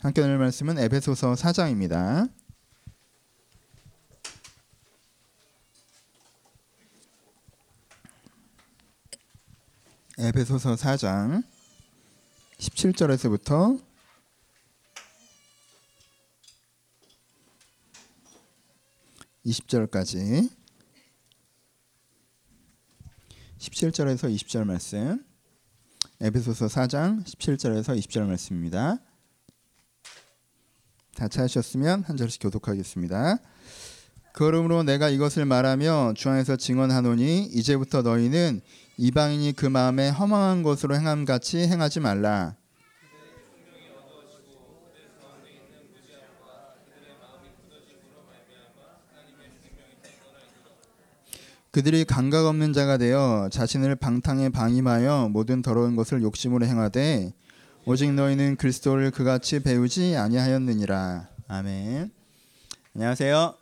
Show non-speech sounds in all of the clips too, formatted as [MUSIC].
함께 나눌 말씀은 에베소서 4장입니다. 에베소서 4장 17절에서부터 20절까지 17절에서 20절 말씀 에베소서 4장 17절에서 20절 말씀입니다. 다 찾으셨으면 한 절씩 교독하겠습니다. 그러므로 내가 이것을 말하며 주 안에서 증언하노니 이제부터 너희는 이방인이 그 마음에 허망한 것으로 행함 같이 행하지 말라. 그들이 감각 없는 자가 되어 자신을 방탕에 방임하여 모든 더러운 것을 욕심으로 행하되 오직 너희는 그리스도를 그같이 배우지 아니하였느니라. 아멘. 안녕하세요.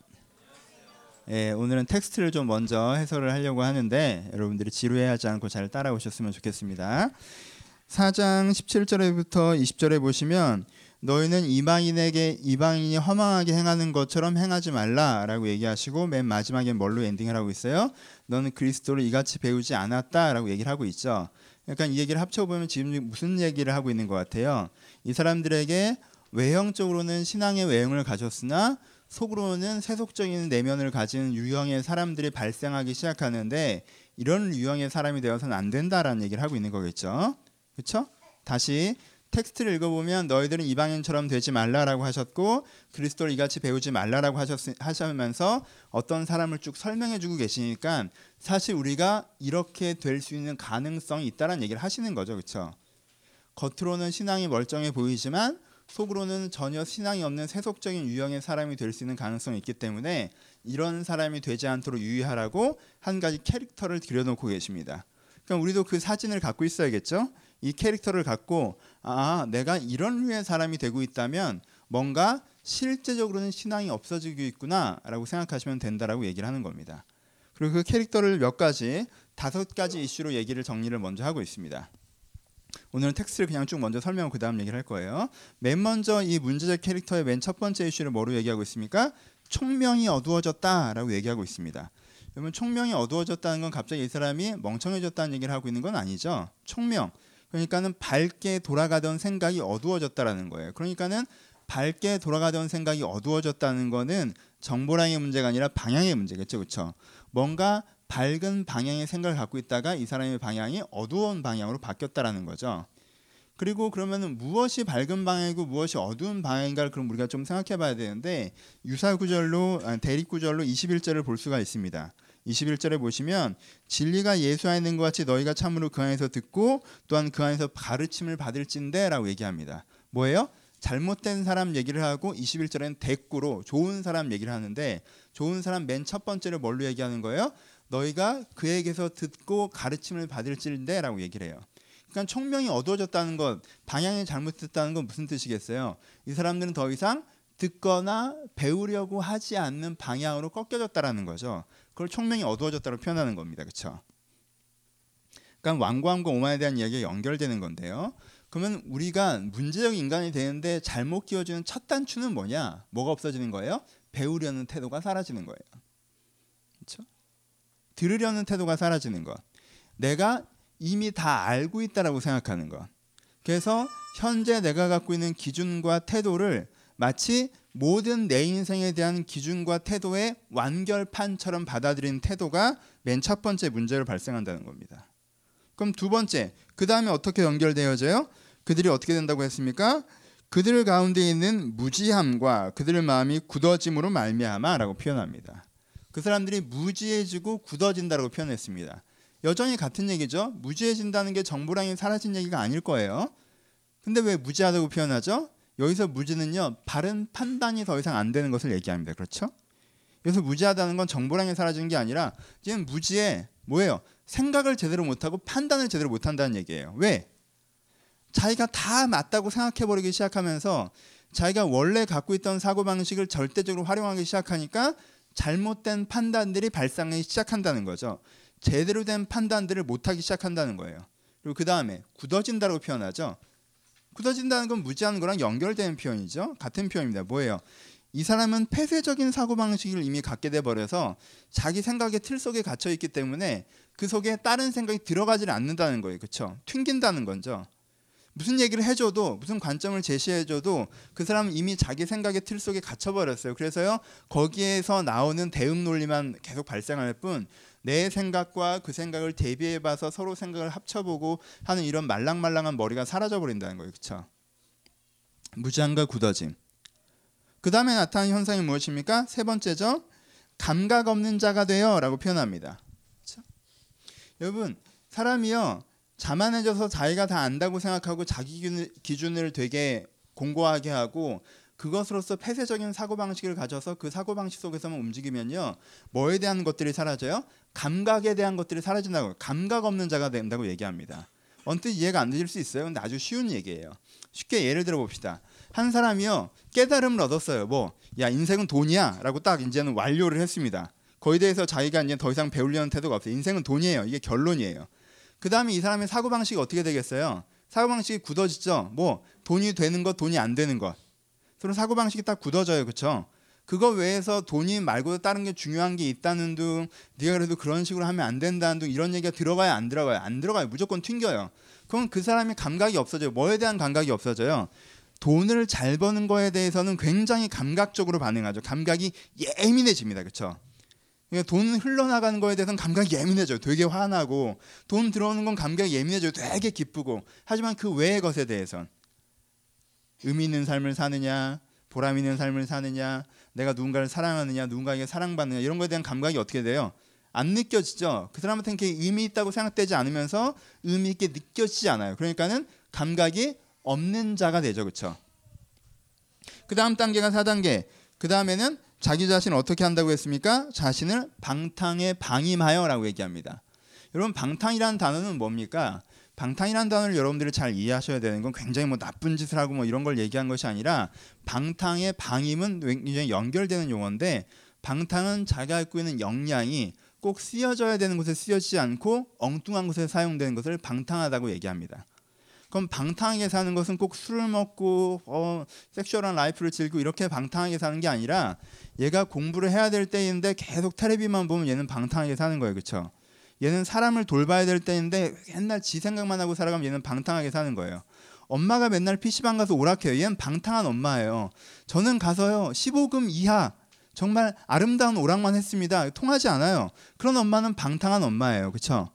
예, 오늘은 텍스트를 좀 먼저 해설을 하려고 하는데 여러분들이 지루해하지 않고 잘 따라오셨으면 좋겠습니다. 4장 17절부터 20절에 보시면 너희는 이방인에게 이방인이 허망하게 행하는 것처럼 행하지 말라라고 얘기하시고 맨 마지막에 뭘로 엔딩을 하고 있어요? 너는 그리스도를 이같이 배우지 않았다라고 얘기를 하고 있죠. 그러니까 이 얘기를 합쳐보면 지금 무슨 얘기를 하고 있는 것 같아요. 이 사람들에게 외형적으로는 신앙의 외형을 가졌으나 속으로는 세속적인 내면을 가진 유형의 사람들이 발생하기 시작하는데 이런 유형의 사람이 되어서는 안 된다라는 얘기를 하고 있는 거겠죠. 그렇죠? 다시 텍스트를 읽어보면 너희들은 이방인처럼 되지 말라라고 하셨고 그리스도를 이같이 배우지 말라라고 하셨, 하시면서 어떤 사람을 쭉 설명해주고 계시니까 사실 우리가 이렇게 될 수 있는 가능성이 있다라는 얘기를 하시는 거죠, 그렇죠? 겉으로는 신앙이 멀쩡해 보이지만 속으로는 전혀 신앙이 없는 세속적인 유형의 사람이 될 수 있는 가능성이 있기 때문에 이런 사람이 되지 않도록 유의하라고 한 가지 캐릭터를 그려놓고 계십니다. 그럼 우리도 그 사진을 갖고 있어야겠죠? 이 캐릭터를 갖고 아 내가 이런 류의 사람이 되고 있다면 뭔가 실제적으로는 신앙이 없어지고 있구나라고 생각하시면 된다라고 얘기를 하는 겁니다. 그리고 그 캐릭터를 몇 가지 다섯 가지 이슈로 얘기를 정리를 먼저 하고 있습니다. 오늘은 텍스트를 그냥 쭉 먼저 설명하고 그 다음 얘기를 할 거예요. 맨 먼저 이 문제적 캐릭터의 맨 첫 번째 이슈를 뭐로 얘기하고 있습니까? 총명이 어두워졌다라고 얘기하고 있습니다. 그러면 총명이 어두워졌다는 건 갑자기 이 사람이 멍청해졌다는 얘기를 하고 있는 건 아니죠. 총명. 그러니까는 밝게 돌아가던 생각이 어두워졌다라는 거예요. 그러니까는 밝게 돌아가던 생각이 어두워졌다는 거는 정보량의 문제가 아니라 방향의 문제겠죠. 그렇죠? 뭔가 밝은 방향의 생각을 갖고 있다가 이 사람의 방향이 어두운 방향으로 바뀌었다라는 거죠. 그리고 그러면은 무엇이 밝은 방향이고 무엇이 어두운 방향인가를 그럼 우리가 좀 생각해 봐야 되는데 유사 구절로 아, 대립 구절로 21절을 볼 수가 있습니다. 21절에 보시면 진리가 예수 안에 있는 것 같이 너희가 참으로 그 안에서 듣고 또한 그 안에서 가르침을 받을진대라고 얘기합니다. 뭐예요? 잘못된 사람 얘기를 하고 21절에는 대꾸로 좋은 사람 얘기를 하는데 좋은 사람 맨 첫 번째를 뭘로 얘기하는 거예요? 너희가 그에게서 듣고 가르침을 받을진대라고 얘기를 해요. 그러니까 총명이 어두워졌다는 것, 방향이 잘못됐다는 건 무슨 뜻이겠어요? 이 사람들은 더 이상 듣거나 배우려고 하지 않는 방향으로 꺾여졌다라는 거죠. 그걸 총명이 어두워졌다고 표현하는 겁니다. 그렇죠? 그러니까 왕관과 오만에 대한 이야기가 연결되는 건데요. 그러면 우리가 문제적 인간이 되는데 잘못 끼워주는 첫 단추는 뭐냐? 뭐가 없어지는 거예요? 배우려는 태도가 사라지는 거예요. 그렇죠? 들으려는 태도가 사라지는 것. 내가 이미 다 알고 있다라고 생각하는 것. 그래서 현재 내가 갖고 있는 기준과 태도를 마치 모든 내 인생에 대한 기준과 태도의 완결판처럼 받아들이는 태도가 맨 첫 번째 문제로 발생한다는 겁니다. 그럼 두 번째, 그 다음에 어떻게 연결되어져요? 그들이 어떻게 된다고 했습니까? 그들 가운데 있는 무지함과 그들의 마음이 굳어짐으로 말미암아라고 표현합니다. 그 사람들이 무지해지고 굳어진다고 표현했습니다. 여전히 같은 얘기죠. 무지해진다는 게 정보량이 사라진 얘기가 아닐 거예요. 근데 왜 무지하다고 표현하죠? 여기서 무지는요 바른 판단이 더 이상 안 되는 것을 얘기합니다. 그렇죠? 여기서 무지하다는 건 정보량이 사라지는 게 아니라 지금 무지에 뭐예요? 생각을 제대로 못하고 판단을 제대로 못한다는 얘기예요. 왜? 자기가 다 맞다고 생각해버리기 시작하면서 자기가 원래 갖고 있던 사고방식을 절대적으로 활용하기 시작하니까 잘못된 판단들이 발생하기 시작한다는 거죠. 제대로 된 판단들을 못하기 시작한다는 거예요. 그리고 그 다음에 굳어진다고 표현하죠. 굳어진다는 건 무지하는 거랑 연결되는 표현이죠. 같은 표현입니다. 뭐예요? 이 사람은 폐쇄적인 사고 방식을 이미 갖게 돼 버려서 자기 생각의 틀 속에 갇혀 있기 때문에 그 속에 다른 생각이 들어가질 않는다는 거예요. 그렇죠? 튕긴다는 거죠. 무슨 얘기를 해줘도 무슨 관점을 제시해줘도 그 사람은 이미 자기 생각의 틀 속에 갇혀버렸어요. 그래서요 거기에서 나오는 대응 논리만 계속 발생할 뿐 내 생각과 그 생각을 대비해 봐서 서로 생각을 합쳐보고 하는 이런 말랑말랑한 머리가 사라져 버린다는 거예요. 그렇죠? 무지함과 굳어짐. 그 다음에 나타나는 현상이 무엇입니까? 세 번째죠. 감각 없는 자가 되어라고 표현합니다. 그렇죠? 여러분 사람이요 자만해져서 자기가 다 안다고 생각하고 자기 기준을 되게 공고하게 하고 그것으로서 폐쇄적인 사고 방식을 가져서 그 사고 방식 속에서만 움직이면요 뭐에 대한 것들이 사라져요? 감각에 대한 것들이 사라진다고 감각 없는 자가 된다고 얘기합니다. 언뜻 이해가 안 되실 수 있어요. 근데 아주 쉬운 얘기예요. 쉽게 예를 들어 봅시다. 한 사람이요 깨달음을 얻었어요. 뭐 야 인생은 돈이야 라고 딱 이제는 완료를 했습니다. 거기에 대해서 자기가 이제 더 이상 배우려는 태도가 없어요. 인생은 돈이에요. 이게 결론이에요. 그 다음에 이 사람의 사고 방식이 어떻게 되겠어요? 사고 방식이 굳어지죠. 뭐 돈이 되는 것, 돈이 안 되는 것. 서로 사고 방식이 딱 굳어져요, 그렇죠? 그거 외에서 돈이 말고 다른 게 중요한 게 있다는 둥, 네가 그래도 그런 식으로 하면 안 된다는 둥 이런 얘기가 들어가요, 안 들어가요? 안 들어가요. 무조건 튕겨요. 그럼 그 사람이 감각이 없어져요. 뭐에 대한 감각이 없어져요? 돈을 잘 버는 거에 대해서는 굉장히 감각적으로 반응하죠. 감각이 예민해집니다. 그렇죠? 돈 흘러나가는 거에 대해서는 감각이 예민해져요. 되게 화나고 돈 들어오는 건 감각이 예민해져요. 되게 기쁘고 하지만 그 외의 것에 대해선 의미 있는 삶을 사느냐 보람 있는 삶을 사느냐 내가 누군가를 사랑하느냐 누군가에게 사랑받느냐 이런 거에 대한 감각이 어떻게 돼요? 안 느껴지죠. 그 사람한테는 그게 의미 있다고 생각되지 않으면서 의미 있게 느껴지지 않아요. 그러니까는 감각이 없는 자가 되죠. 그렇죠? 그 다음 단계가 4단계. 그 다음에는 자기 자신을 어떻게 한다고 했습니까? 자신을 방탕에 방임하여라고 얘기합니다. 여러분 방탕이라는 단어는 뭡니까? 방탕이라는 단어를 여러분들이 잘 이해하셔야 되는 건 굉장히 뭐 나쁜 짓을 하고 뭐 이런 걸 얘기한 것이 아니라 방탕의 방임은 굉장히 연결되는 용어인데 방탕은 자기가 갖고 있는 역량이 꼭 쓰여져야 되는 곳에 쓰여지지 않고 엉뚱한 곳에 사용되는 것을 방탕하다고 얘기합니다. 그럼 방탕하게 사는 것은 꼭 술을 먹고 어, 섹슈얼한 라이프를 즐기고 이렇게 방탕하게 사는 게 아니라 얘가 공부를 해야 될 때인데 계속 테레비만 보면 얘는 방탕하게 사는 거예요. 그렇죠? 얘는 사람을 돌봐야 될 때인데 옛날 지 생각만 하고 살아가면 얘는 방탕하게 사는 거예요. 엄마가 맨날 PC방 가서 오락해요. 얘는 방탕한 엄마예요. 저는 가서요. 15금 이하 정말 아름다운 오락만 했습니다. 통하지 않아요. 그런 엄마는 방탕한 엄마예요. 그렇죠?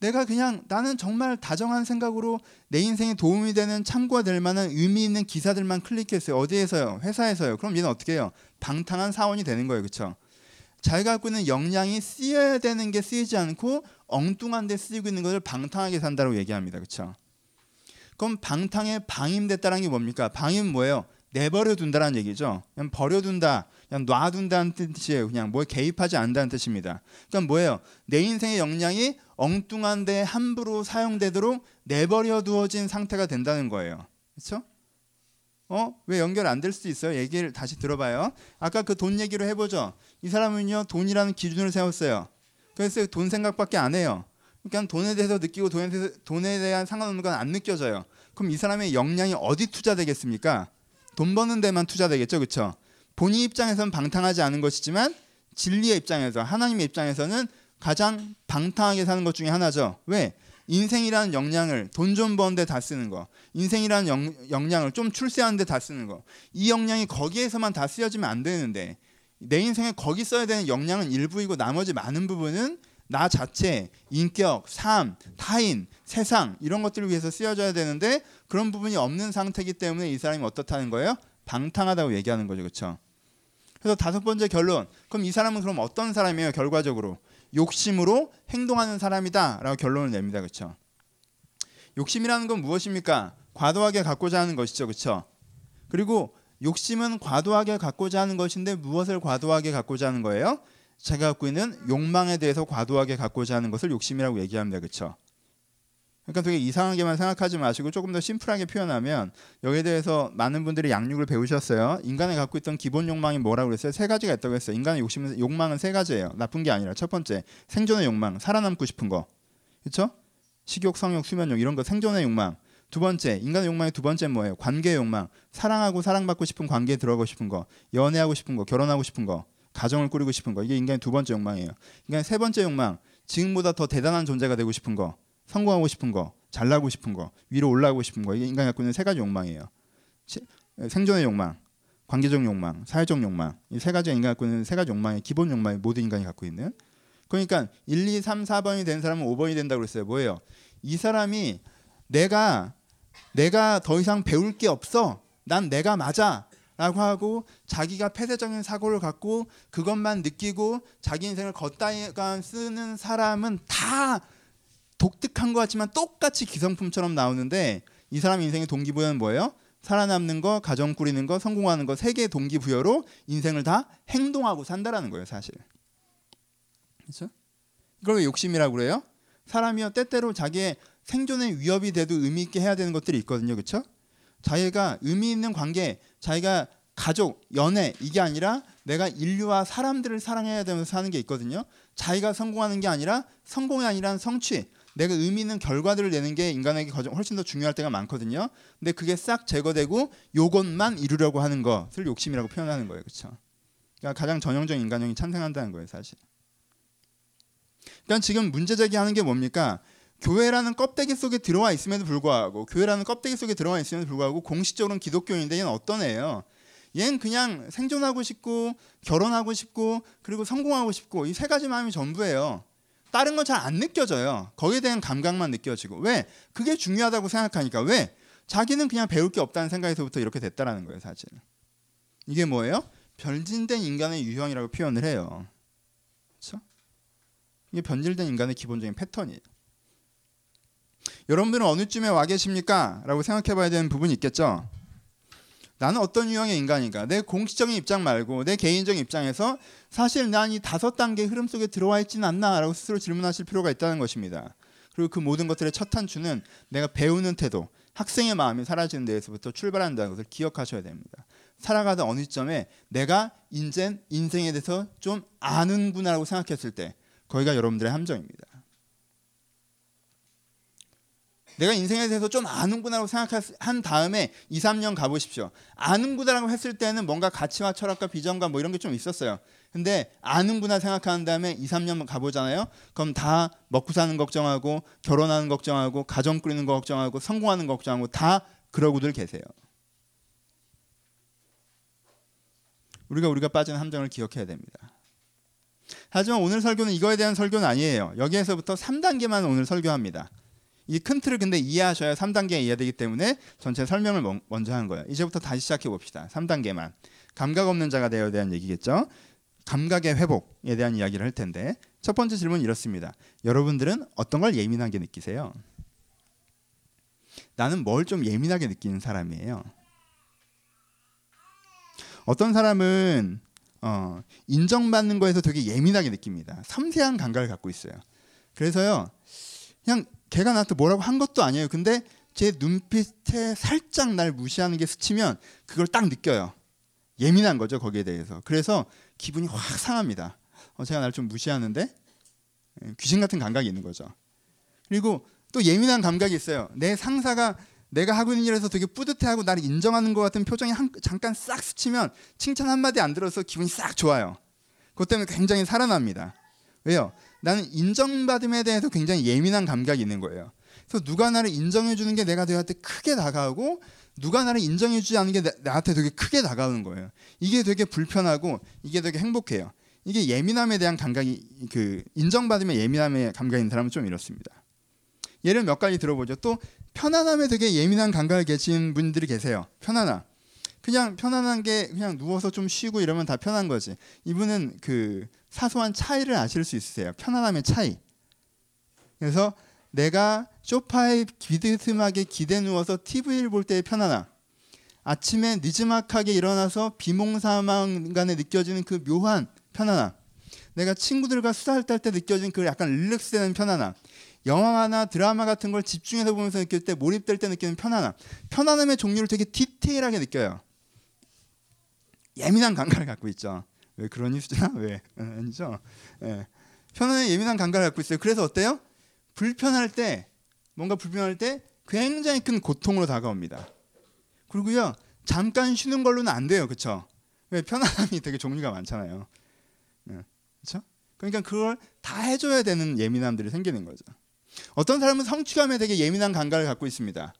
내가 그냥 나는 정말 다정한 생각으로 내 인생에 도움이 되는 참고가 될 만한 의미 있는 기사들만 클릭했어요. 어디에서요? 회사에서요. 그럼 얘는 어떻게 해요? 방탕한 사원이 되는 거예요. 그렇죠? 잘 갖고 있는 역량이 쓰여야 되는 게 쓰이지 않고 엉뚱한 데 쓰이고 있는 것을 방탕하게 산다고 얘기합니다. 그렇죠? 그럼 방탕에 방임됐다는 게 뭡니까? 방임 뭐예요? 내버려 둔다라는 얘기죠. 그냥 버려둔다, 그냥 놔둔다는 뜻이에요. 그냥 뭐에 개입하지 않는다는 뜻입니다. 그러니까 뭐예요? 내 인생의 역량이 엉뚱한데 함부로 사용되도록 내버려 두어진 상태가 된다는 거예요. 그렇죠? 어? 왜 연결 안 될 수도 있어요? 얘기를 다시 들어봐요. 아까 그 돈 얘기로 해보죠. 이 사람은요 돈이라는 기준을 세웠어요. 그래서 돈 생각밖에 안 해요. 그러니까 돈에 대해서 느끼고 돈에 대해서 돈에 대한 상관없는 건 안 느껴져요. 그럼 이 사람의 역량이 어디 투자되겠습니까? 돈 버는 데만 투자되겠죠, 그렇죠? 본인 입장에서는 방탕하지 않은 것이지만 진리의 입장에서 하나님의 입장에서는 가장 방탕하게 사는 것 중에 하나죠. 왜? 인생이라는 역량을 돈 좀 버는데 다 쓰는 거, 인생이라는 영, 역량을 좀 출세하는데 다 쓰는 거, 이 역량이 거기에서만 다 쓰여지면 안 되는데 내 인생에 거기 써야 되는 역량은 일부이고 나머지 많은 부분은 나 자체, 인격, 삶, 타인, 세상 이런 것들을 위해서 쓰여져야 되는데 그런 부분이 없는 상태이기 때문에 이 사람이 어떻다는 거예요? 방탕하다고 얘기하는 거죠, 그렇죠? 그래서 다섯 번째 결론. 그럼 이 사람은 그럼 어떤 사람이에요? 결과적으로 욕심으로 행동하는 사람이다라고 결론을 냅니다, 그렇죠? 욕심이라는 건 무엇입니까? 과도하게 갖고자 하는 것이죠, 그렇죠? 그리고 욕심은 과도하게 갖고자 하는 것인데 무엇을 과도하게 갖고자 하는 거예요? 제가 갖고 있는 욕망에 대해서 과도하게 갖고자 하는 것을 욕심이라고 얘기합니다. 그렇죠? 그러니까 되게 이상하게만 생각하지 마시고 조금 더 심플하게 표현하면 여기에 대해서 많은 분들이 양육을 배우셨어요. 인간이 갖고 있던 기본 욕망이 뭐라고 그랬어요? 세 가지가 있다고 했어요. 인간의 욕심은 욕망은 세 가지예요. 나쁜 게 아니라 첫 번째 생존의 욕망, 살아남고 싶은 거, 그렇죠? 식욕, 성욕, 수면욕 이런 거 생존의 욕망. 두 번째 인간의 욕망의 두 번째 뭐예요? 관계 욕망. 사랑하고 사랑받고 싶은 관계에 들어가고 싶은 거, 연애하고 싶은 거, 결혼하고 싶은 거, 가정을 꾸리고 싶은 거. 이게 인간의 두 번째 욕망이에요. 인간의 세 번째 욕망. 지금보다 더 대단한 존재가 되고 싶은 거, 성공하고 싶은 거, 잘나고 싶은 거, 위로 올라가고 싶은 거. 이게 인간이 갖고 있는 세 가지 욕망이에요. 생존의 욕망, 관계적 욕망, 사회적 욕망. 이 세 가지가 인간이 갖고 있는 세 가지 욕망의 기본 욕망이 모든 인간이 갖고 있는. 그러니까 1, 2, 3, 4번이 된 사람은 5번이 된다고 그랬어요. 뭐예요? 이 사람이 내가 내가 더 이상 배울 게 없어. 난 내가 맞아. 라고 하고 자기가 폐쇄적인 사고를 갖고 그것만 느끼고 자기 인생을 걷다가 쓰는 사람은 다 독특한 것 같지만 똑같이 기성품처럼 나오는데 이 사람 인생의 동기부여는 뭐예요? 살아남는 거, 가정 꾸리는 거, 성공하는 거 세 개의 동기부여로 인생을 다 행동하고 산다라는 거예요, 사실. 그렇죠? 이걸 왜 욕심이라고 그래요? 사람이요 때때로 자기의 생존의 위협이 돼도 의미 있게 해야 되는 것들이 있거든요. 그렇죠? 자기가 의미 있는 관계, 자기가 가족, 연애 이게 아니라 내가 인류와 사람들을 사랑해야 되면서 사는 게 있거든요. 자기가 성공하는 게 아니라 성공이 아니라 성취, 내가 의미 있는 결과들을 내는 게 인간에게 훨씬 더 중요할 때가 많거든요. 근데 그게 싹 제거되고 요것만 이루려고 하는 것을 욕심이라고 표현하는 거예요. 그렇죠? 그러니까 가장 전형적인 인간형이 찬생한다는 거예요, 사실. 그러니까 지금 문제 제기하는 게 뭡니까? 교회라는 껍데기 속에 들어와 있음에도 불구하고 교회라는 껍데기 속에 들어와 있음에도 불구하고 공식적으로는 기독교인데 얘는 어떤 애예요? 얘는 그냥 생존하고 싶고 결혼하고 싶고 그리고 성공하고 싶고 이 세 가지 마음이 전부예요. 다른 건 잘 안 느껴져요. 거기에 대한 감각만 느껴지고 왜? 그게 중요하다고 생각하니까 왜? 자기는 그냥 배울 게 없다는 생각에서부터 이렇게 됐다라는 거예요, 사실. 이게 뭐예요? 변진된 인간의 유형이라고 표현을 해요. 그렇죠? 이게 변질된 인간의 기본적인 패턴이에요. 여러분들은 어느쯤에 와 계십니까? 라고 생각해 봐야 되는 부분이 있겠죠. 나는 어떤 유형의 인간인가? 내 공식적인 입장 말고 내 개인적인 입장에서 사실 난 이 다섯 단계 흐름 속에 들어와 있지는 않나라고 스스로 질문하실 필요가 있다는 것입니다. 그리고 그 모든 것들의 첫 단추는 내가 배우는 태도, 학생의 마음이 사라지는 데에서부터 출발한다는 것을 기억하셔야 됩니다. 살아가다 어느 시점에 내가 인젠 인생에 대해서 좀 아는구나라고 생각했을 때 거기가 여러분들의 함정입니다. 내가 인생에 대해서 좀 아는구나라고 생각한 다음에 2, 3년 가보십시오. 아는구나라고 했을 때는 뭔가 가치와 철학과 비전과 뭐 이런 게 좀 있었어요. 근데 아는구나 생각하는 다음에 2, 3년 가보잖아요. 그럼 다 먹고 사는 걱정하고 결혼하는 걱정하고 가정 꾸리는 거 걱정하고 성공하는 거 걱정하고 다 그러고들 계세요. 우리가 우리가 빠진 함정을 기억해야 됩니다. 하지만 오늘 설교는 이거에 대한 설교는 아니에요. 여기에서부터 3단계만 오늘 설교합니다. 이 큰 틀을 근데 이해하셔야 3단계 이해되기 때문에 전체 설명을 먼저 한 거예요. 이제부터 다시 시작해 봅시다. 3단계만. 감각 없는 자가 되어야 대한 얘기겠죠. 감각의 회복에 대한 이야기를 할 텐데 첫 번째 질문 이렇습니다. 여러분들은 어떤 걸 예민하게 느끼세요? 나는 뭘 좀 예민하게 느끼는 사람이에요. 어떤 사람은 어, 인정받는 거에서 되게 예민하게 느낍니다. 섬세한 감각을 갖고 있어요. 그래서요, 그냥 걔가 나한테 뭐라고 한 것도 아니에요. 근데 제 눈빛에 살짝 날 무시하는 게 스치면 그걸 딱 느껴요. 예민한 거죠 거기에 대해서. 그래서 기분이 확 상합니다. 어, 제가 날 좀 무시하는데 예, 귀신 같은 감각이 있는 거죠. 그리고 또 예민한 감각이 있어요. 내 상사가 내가 하고 있는 일에서 되게 뿌듯해하고 나를 인정하는 것 같은 표정이 한, 잠깐 싹 스치면 칭찬 한마디 안 들어서 기분이 싹 좋아요. 그것 때문에 굉장히 살아납니다. 왜요? 나는 인정받음에 대해서 굉장히 예민한 감각이 있는 거예요. 그래서 누가 나를 인정해 주는 게 내가 되한테 크게 다가오고 누가 나를 인정해 주지 않는 게 나 한테 되게 크게 다가오는 거예요. 이게 되게 불편하고 이게 되게 행복해요. 이게 예민함에 대한 감각이 그 인정받으면 예민함의 감각이 있는 사람은 좀 이렇습니다. 예를 몇 가지 들어보죠. 또 편안함에 되게 예민한 감각을 계신 분들이 계세요. 편안함. 그냥 편안한 게 그냥 누워서 좀 쉬고 이러면 다 편한 거지. 이분은 그 사소한 차이를 아실 수 있으세요. 편안함의 차이. 그래서 내가 소파에 비스듬하게 기대 누워서 TV를 볼 때의 편안함. 아침에 늦지막하게 일어나서 비몽사망간에 느껴지는 그 묘한 편안함. 내가 친구들과 수다를 떨 때 느껴지는 그 약간 릴렉스되는 편안함. 영화나 드라마 같은 걸 집중해서 보면서 느낄 때 몰입될 때 느끼는 편안함. 편안함의 종류를 되게 디테일하게 느껴요. 예민한 감각을 갖고 있죠. 왜 그러니 수진아? [LAUGHS] 왜? 아니죠. 예. 편안한 예민한 감각을 갖고 있어요. 그래서 어때요? 불편할 때 뭔가 불편할 때 굉장히 큰 고통으로 다가옵니다. 그리고요 잠깐 쉬는 걸로는 안 돼요, 그렇죠? 왜 편안함이 되게 종류가 많잖아요. 그렇죠? 그러니까 그걸 다 해줘야 되는 예민함들이 생기는 거죠. 어떤 사람은 성취감에 되게 예민한 감각을 갖고 있습니다.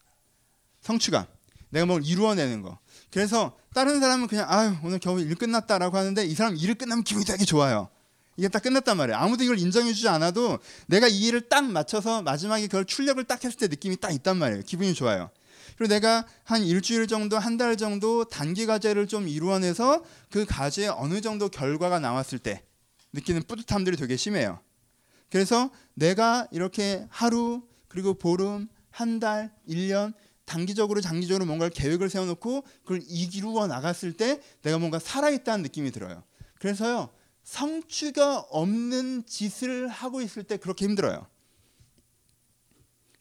성취감. 내가 뭘 이루어내는 거. 그래서 다른 사람은 그냥 아유 오늘 겨우 일 끝났다라고 하는데 이 사람 일을 끝나면 기분이 되게 좋아요. 이게 딱 끝났단 말이에요. 아무도 이걸 인정해주지 않아도 내가 이 일을 딱 맞춰서 마지막에 그걸 출력을 딱 했을 때 느낌이 딱 있단 말이에요. 기분이 좋아요. 그리고 내가 한 일주일 정도, 한 달 정도 단기 과제를 좀 이루어내서 그 과제에 어느 정도 결과가 나왔을 때 느끼는 뿌듯함들이 되게 심해요. 그래서 내가 이렇게 하루 그리고 보름, 한 달, 1년 단기적으로 장기적으로 뭔가를 계획을 세워놓고 그걸 이루어 나갔을 때 내가 뭔가 살아있다는 느낌이 들어요. 그래서요 성취가 없는 짓을 하고 있을 때 그렇게 힘들어요.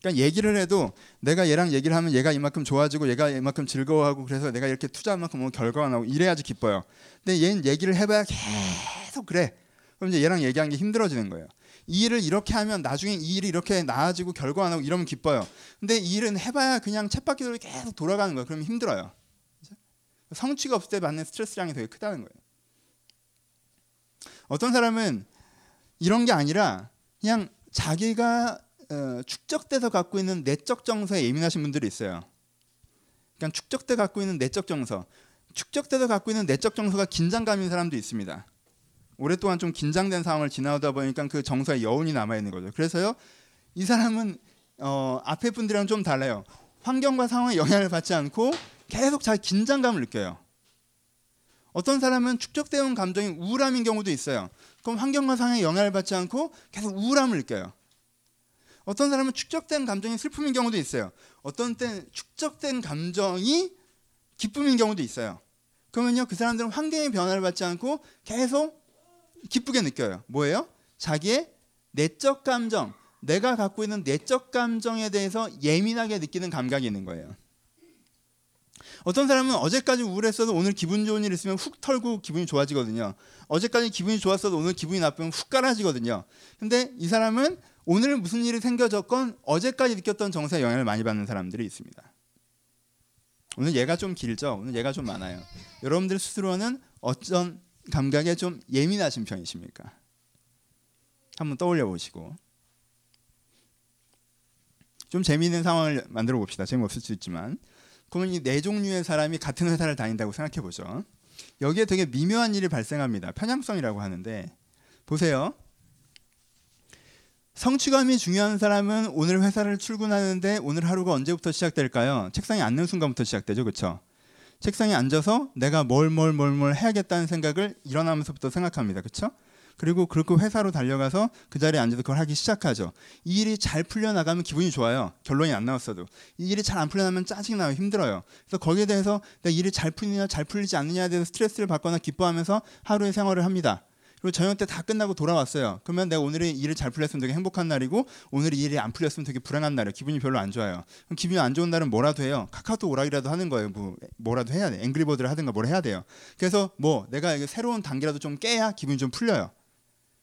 그러니까 얘기를 해도 내가 얘랑 얘기를 하면 얘가 이만큼 좋아지고 얘가 이만큼 즐거워하고 그래서 내가 이렇게 투자한 만큼 뭐 결과가 나오고 이래야지 기뻐요. 근데 얘는 얘기를 해봐야 계속 그래. 그럼 이제 얘랑 얘기하는 게 힘들어지는 거예요. 이 일을 이렇게 하면 나중에 이 일이 이렇게 나아지고 결과 가 나오고 이러면 기뻐요. 근데 이 일은 해봐야 그냥 쳇바퀴 계속 돌아가는 거예요. 그러면 힘들어요. 성취가 없을 때 받는 스트레스량이 되게 크다는 거예요. 어떤 사람은 이런 게 아니라 그냥 자기가 어, 축적돼서 갖고 있는 내적 정서에 예민하신 분들이 있어요. 그냥 축적돼 갖고 있는 내적 정서, 축적돼서 갖고 있는 내적 정서가 긴장감인 사람도 있습니다. 오랫동안 좀 긴장된 상황을 지나오다 보니까 그 정서에 여운이 남아 있는 거죠. 그래서요, 이 사람은 어, 앞에 분들이랑 좀 달라요. 환경과 상황에 영향을 받지 않고 계속 자기 긴장감을 느껴요. 어떤 사람은 축적되어 온 감정이 우울함인 경우도 있어요. 그럼 환경과 상황에 영향을 받지 않고 계속 우울함을 느껴요. 어떤 사람은 축적된 감정이 슬픔인 경우도 있어요. 어떤 때 축적된 감정이 기쁨인 경우도 있어요. 그러면요, 그 사람들은 환경의 변화를 받지 않고 계속 기쁘게 느껴요. 뭐예요? 자기의 내적 감정, 내가 갖고 있는 내적 감정에 대해서 예민하게 느끼는 감각이 있는 거예요. 어떤 사람은 어제까지 우울했어도 오늘 기분 좋은 일 있으면 훅 털고 기분이 좋아지거든요. 어제까지 기분이 좋았어도 오늘 기분이 나쁘면 훅 깔아지거든요. 근데 이 사람은 오늘 무슨 일이 생겨졌건 어제까지 느꼈던 정서에 영향을 많이 받는 사람들이 있습니다. 오늘 얘가 좀 길죠. 오늘 얘가 좀 많아요. 여러분들 스스로는 어떤 감각에 좀 예민하신 편이십니까? 한번 떠올려 보시고 좀 재미있는 상황을 만들어 봅시다. 재미없을 수 있지만 그러면 이 네 종류의 사람이 같은 회사를 다닌다고 생각해 보죠. 여기에 되게 미묘한 일이 발생합니다. 편향성이라고 하는데 보세요. 성취감이 중요한 사람은 오늘 회사를 출근하는데 오늘 하루가 언제부터 시작될까요? 책상에 앉는 순간부터 시작되죠. 그렇죠? 책상에 앉아서 내가 뭘 뭘 뭘 뭘 해야겠다는 생각을 일어나면서부터 생각합니다. 그렇죠? 그리고 그렇게 회사로 달려가서 그 자리에 앉아서 그걸 하기 시작하죠. 이 일이 잘 풀려나가면 기분이 좋아요. 결론이 안 나왔어도. 이 일이 잘 안 풀려나면 짜증나요. 힘들어요. 그래서 거기에 대해서 내 일이 잘 풀리냐 잘 풀리지 않느냐에 대해서 스트레스를 받거나 기뻐하면서 하루의 생활을 합니다. 그리고 저녁 때 다 끝나고 돌아왔어요. 그러면 내가 오늘의 일을 잘 풀렸으면 되게 행복한 날이고 오늘 일이 안 풀렸으면 되게 불안한 날이에요. 기분이 별로 안 좋아요. 그럼 기분이 안 좋은 날은 뭐라도 해요. 카카오톡 오락이라도 하는 거예요. 뭐 뭐라도 해야 돼. 앵그리버드를 하든가 뭘 해야 돼요. 그래서 뭐 내가 새로운 단계라도 좀 깨야 기분이 좀 풀려요.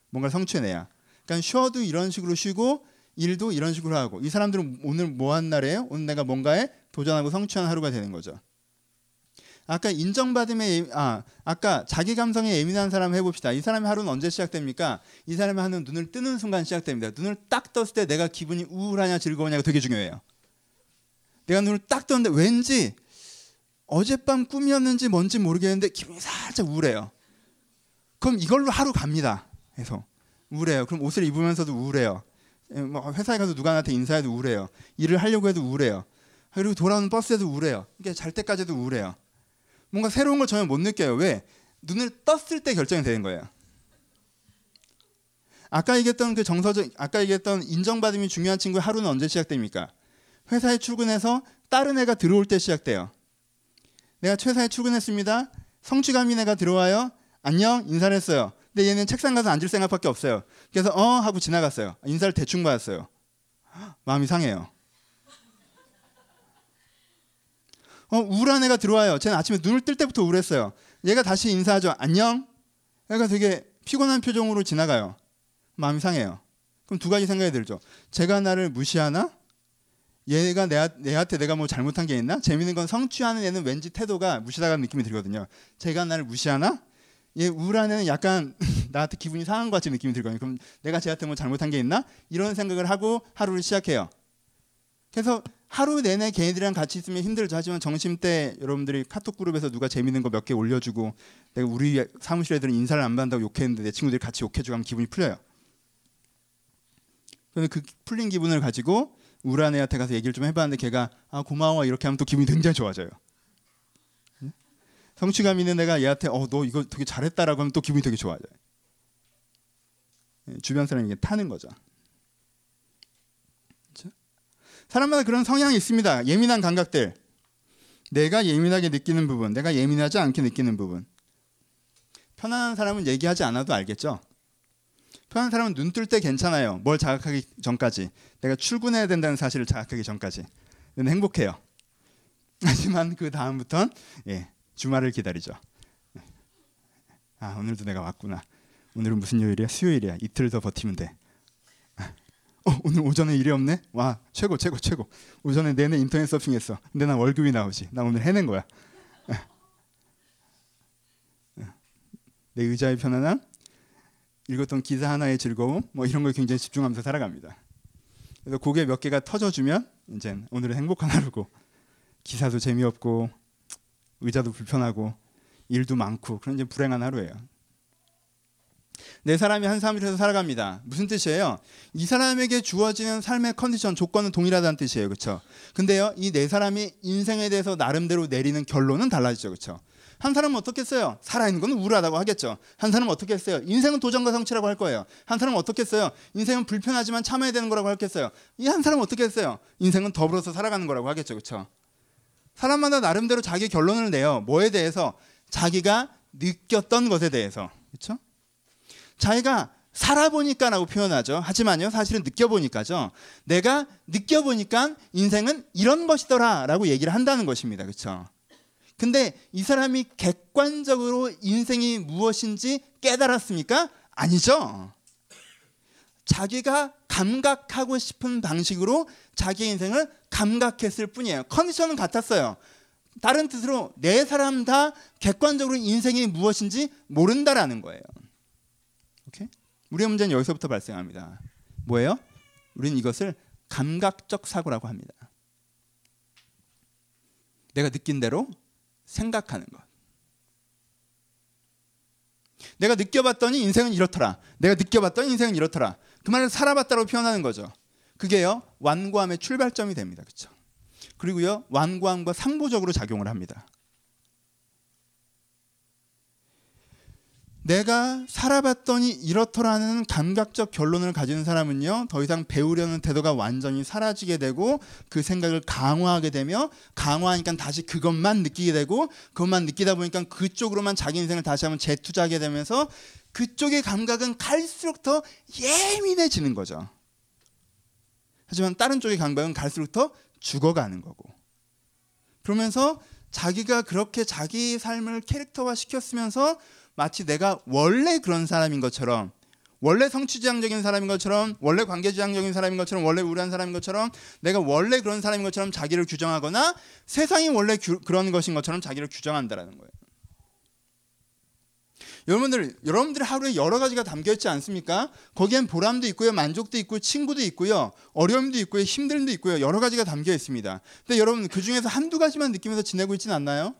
뭔가 성취해내야. 그러니까 쉬어도 이런 식으로 쉬고 일도 이런 식으로 하고 이 사람들은 오늘 뭐 한 날이에요? 오늘 내가 뭔가에 도전하고 성취한 하루가 되는 거죠. 아까 인정받음에 아 아까 자기 감성에 예민한 사람 해봅시다. 이 사람의 하루는 언제 시작됩니까? 이 사람의 하루는 눈을 뜨는 순간 시작됩니다. 눈을 딱 떴을 때 내가 기분이 우울하냐 즐거우냐가 되게 중요해요. 내가 눈을 딱 떴는데 왠지 어젯밤 꿈이었는지 뭔지 모르겠는데 기분이 살짝 우울해요. 그럼 이걸로 하루 갑니다. 해서 우울해요. 그럼 옷을 입으면서도 우울해요. 예, 뭐 회사에 가서 누가 나한테 인사해도 우울해요. 일을 하려고 해도 우울해요. 그리고 돌아오는 버스에도 우울해요. 이게 잘 때까지도 우울해요. 뭔가 새로운 걸 전혀 못 느껴요. 왜? 눈을 떴을 때 결정이 되는 거예요. 아까 얘기했던 그 정서적, 아까 얘기했던 인정받음이 중요한 친구의 하루는 언제 시작됩니까? 회사에 출근해서 다른 애가 들어올 때 시작돼요. 내가 회사에 출근했습니다. 성취감이 내가 들어와요. 안녕 인사를 했어요. 근데 얘는 책상 가서 앉을 생각밖에 없어요. 그래서 어 하고 지나갔어요. 인사를 대충 받았어요. 마음이 상해요. 어, 우울한 애가 들어와요. 쟤는 아침에 눈을 뜰 때부터 우울했어요. 얘가 다시 인사하죠. 안녕. 얘가 되게 피곤한 표정으로 지나가요. 마음이 상해요. 그럼 두 가지 생각이 들죠. 제가 나를 무시하나? 얘가 내, 내한테 내가 뭐 잘못한 게 있나? 재밌는 건 성취하는 애는 왠지 태도가 무시당하는 느낌이 들거든요. 제가 나를 무시하나? 얘 우울한 애는 약간 [LAUGHS] 나한테 기분이 상한 것 같이 느낌이 들거든요. 그럼 내가 쟤한테 뭐 잘못한 게 있나? 이런 생각을 하고 하루를 시작해요. 그래서 하루 내내 걔네들이랑 같이 있으면 힘들죠. 하지만 점심 때 여러분들이 카톡 그룹에서 누가 재밌는 거 몇 개 올려주고 내가 우리 사무실 애들은 인사를 안 받는다고 욕했는데 내 친구들이 같이 욕해주고 하면 기분이 풀려요. 그래서 그 풀린 기분을 가지고 우울한 애한테 가서 얘기를 좀 해봤는데 걔가 아 고마워 이렇게 하면 또 기분이 굉장히 좋아져요. 성취감 있는 애가 얘한테 어 너 이거 되게 잘했다라고 하면 또 기분이 되게 좋아져요. 주변 사람에게 타는 거죠. 사람마다 그런 성향이 있습니다. 예민한 감각들. 내가 예민하게 느끼는 부분, 내가 예민하지 않게 느끼는 부분. 편안한 사람은 얘기하지 않아도 알겠죠? 편한 사람은 눈 뜰 때 괜찮아요. 뭘 자각하기 전까지. 내가 출근해야 된다는 사실을 자각하기 전까지. 행복해요. [LAUGHS] 하지만 그 다음부턴 예, 주말을 기다리죠. 아 오늘도 내가 왔구나. 오늘은 무슨 요일이야? 수요일이야. 이틀 더 버티면 돼. 어, 오늘 오전에 일이 없네. 와 최고 최고 최고. 오전에 내내 인터넷 서핑했어. 근데 나 월급이 나오지. 나 오늘 해낸 거야. 내 의자의 편안함, 읽었던 기사 하나의 즐거움, 뭐 이런 걸 굉장히 집중하면서 살아갑니다. 그래서 고개 몇 개가 터져주면 이제 오늘은 행복한 하루고 기사도 재미없고 의자도 불편하고 일도 많고 그런 이제 불행한 하루예요. 내 사람이 한 사람이라서 살아갑니다. 무슨 뜻이에요? 이 사람에게 주어지는 삶의 컨디션 조건은 동일하다는 뜻이에요. 그렇죠? 근데요. 이 네 사람이 인생에 대해서 나름대로 내리는 결론은 달라지죠. 그렇죠? 한 사람은 어떻겠어요? 살아있는 건 우울하다고 하겠죠. 한 사람은 어떻겠어요? 인생은 도전과 성취라고 할 거예요. 한 사람은 어떻겠어요? 인생은 불편하지만 참아야 되는 거라고 하겠어요. 이 한 사람은 어떻겠어요? 인생은 더불어서 살아가는 거라고 하겠죠. 그렇죠? 사람마다 나름대로 자기 결론을 내요. 뭐에 대해서? 자기가 느꼈던 것에 대해서. 그렇죠? 자기가 살아보니까라고 표현하죠. 하지만요, 사실은 느껴보니까죠. 내가 느껴보니까 인생은 이런 것이더라라고 얘기를 한다는 것입니다. 그렇죠? 근데 이 사람이 객관적으로 인생이 무엇인지 깨달았습니까? 아니죠. 자기가 감각하고 싶은 방식으로 자기 인생을 감각했을 뿐이에요. 컨디션은 같았어요. 다른 뜻으로 네 사람 다 객관적으로 인생이 무엇인지 모른다라는 거예요. 오케이? 우리의 문제는 여기서부터 발생합니다. 뭐예요? 우리는 이것을 감각적 사고라고 합니다. 내가 느낀 대로 생각하는 것. 내가 느껴봤더니 인생은 이렇더라. 내가 느껴봤더니 인생은 이렇더라. 그 말을 살아봤다고 표현하는 거죠. 그게요 완고함의 출발점이 됩니다. 그렇죠? 그리고요 완고함과 상보적으로 작용을 합니다. 내가 살아봤더니 이렇더라는 감각적 결론을 가지는 사람은요, 더 이상 배우려는 태도가 완전히 사라지게 되고 그 생각을 강화하게 되며 강화하니까 다시 그것만 느끼게 되고 그것만 느끼다 보니까 그쪽으로만 자기 인생을 다시 한번 재투자하게 되면서 그쪽의 감각은 갈수록 더 예민해지는 거죠. 하지만 다른 쪽의 감각은 갈수록 더 죽어가는 거고. 그러면서 자기가 그렇게 자기 삶을 캐릭터화 시켰으면서 마치 내가 원래 그런 사람인 것처럼 원래 성취지향적인 사람인 것처럼 원래 관계지향적인 사람인 것처럼 원래 우울한 사람인 것처럼 내가 원래 그런 사람인 것처럼 자기를 규정하거나 세상이 원래 규, 그런 것인 것처럼 자기를 규정한다라는 거예요. 여러분들 여러분들 하루에 여러 가지가 담겨 있지 않습니까? 거기엔 보람도 있고요, 만족도 있고, 친구도 있고요, 어려움도 있고요, 힘듦도 있고요, 여러 가지가 담겨 있습니다. 근데 여러분 그 중에서 한두 가지만 느끼면서 지내고 있지는 않나요?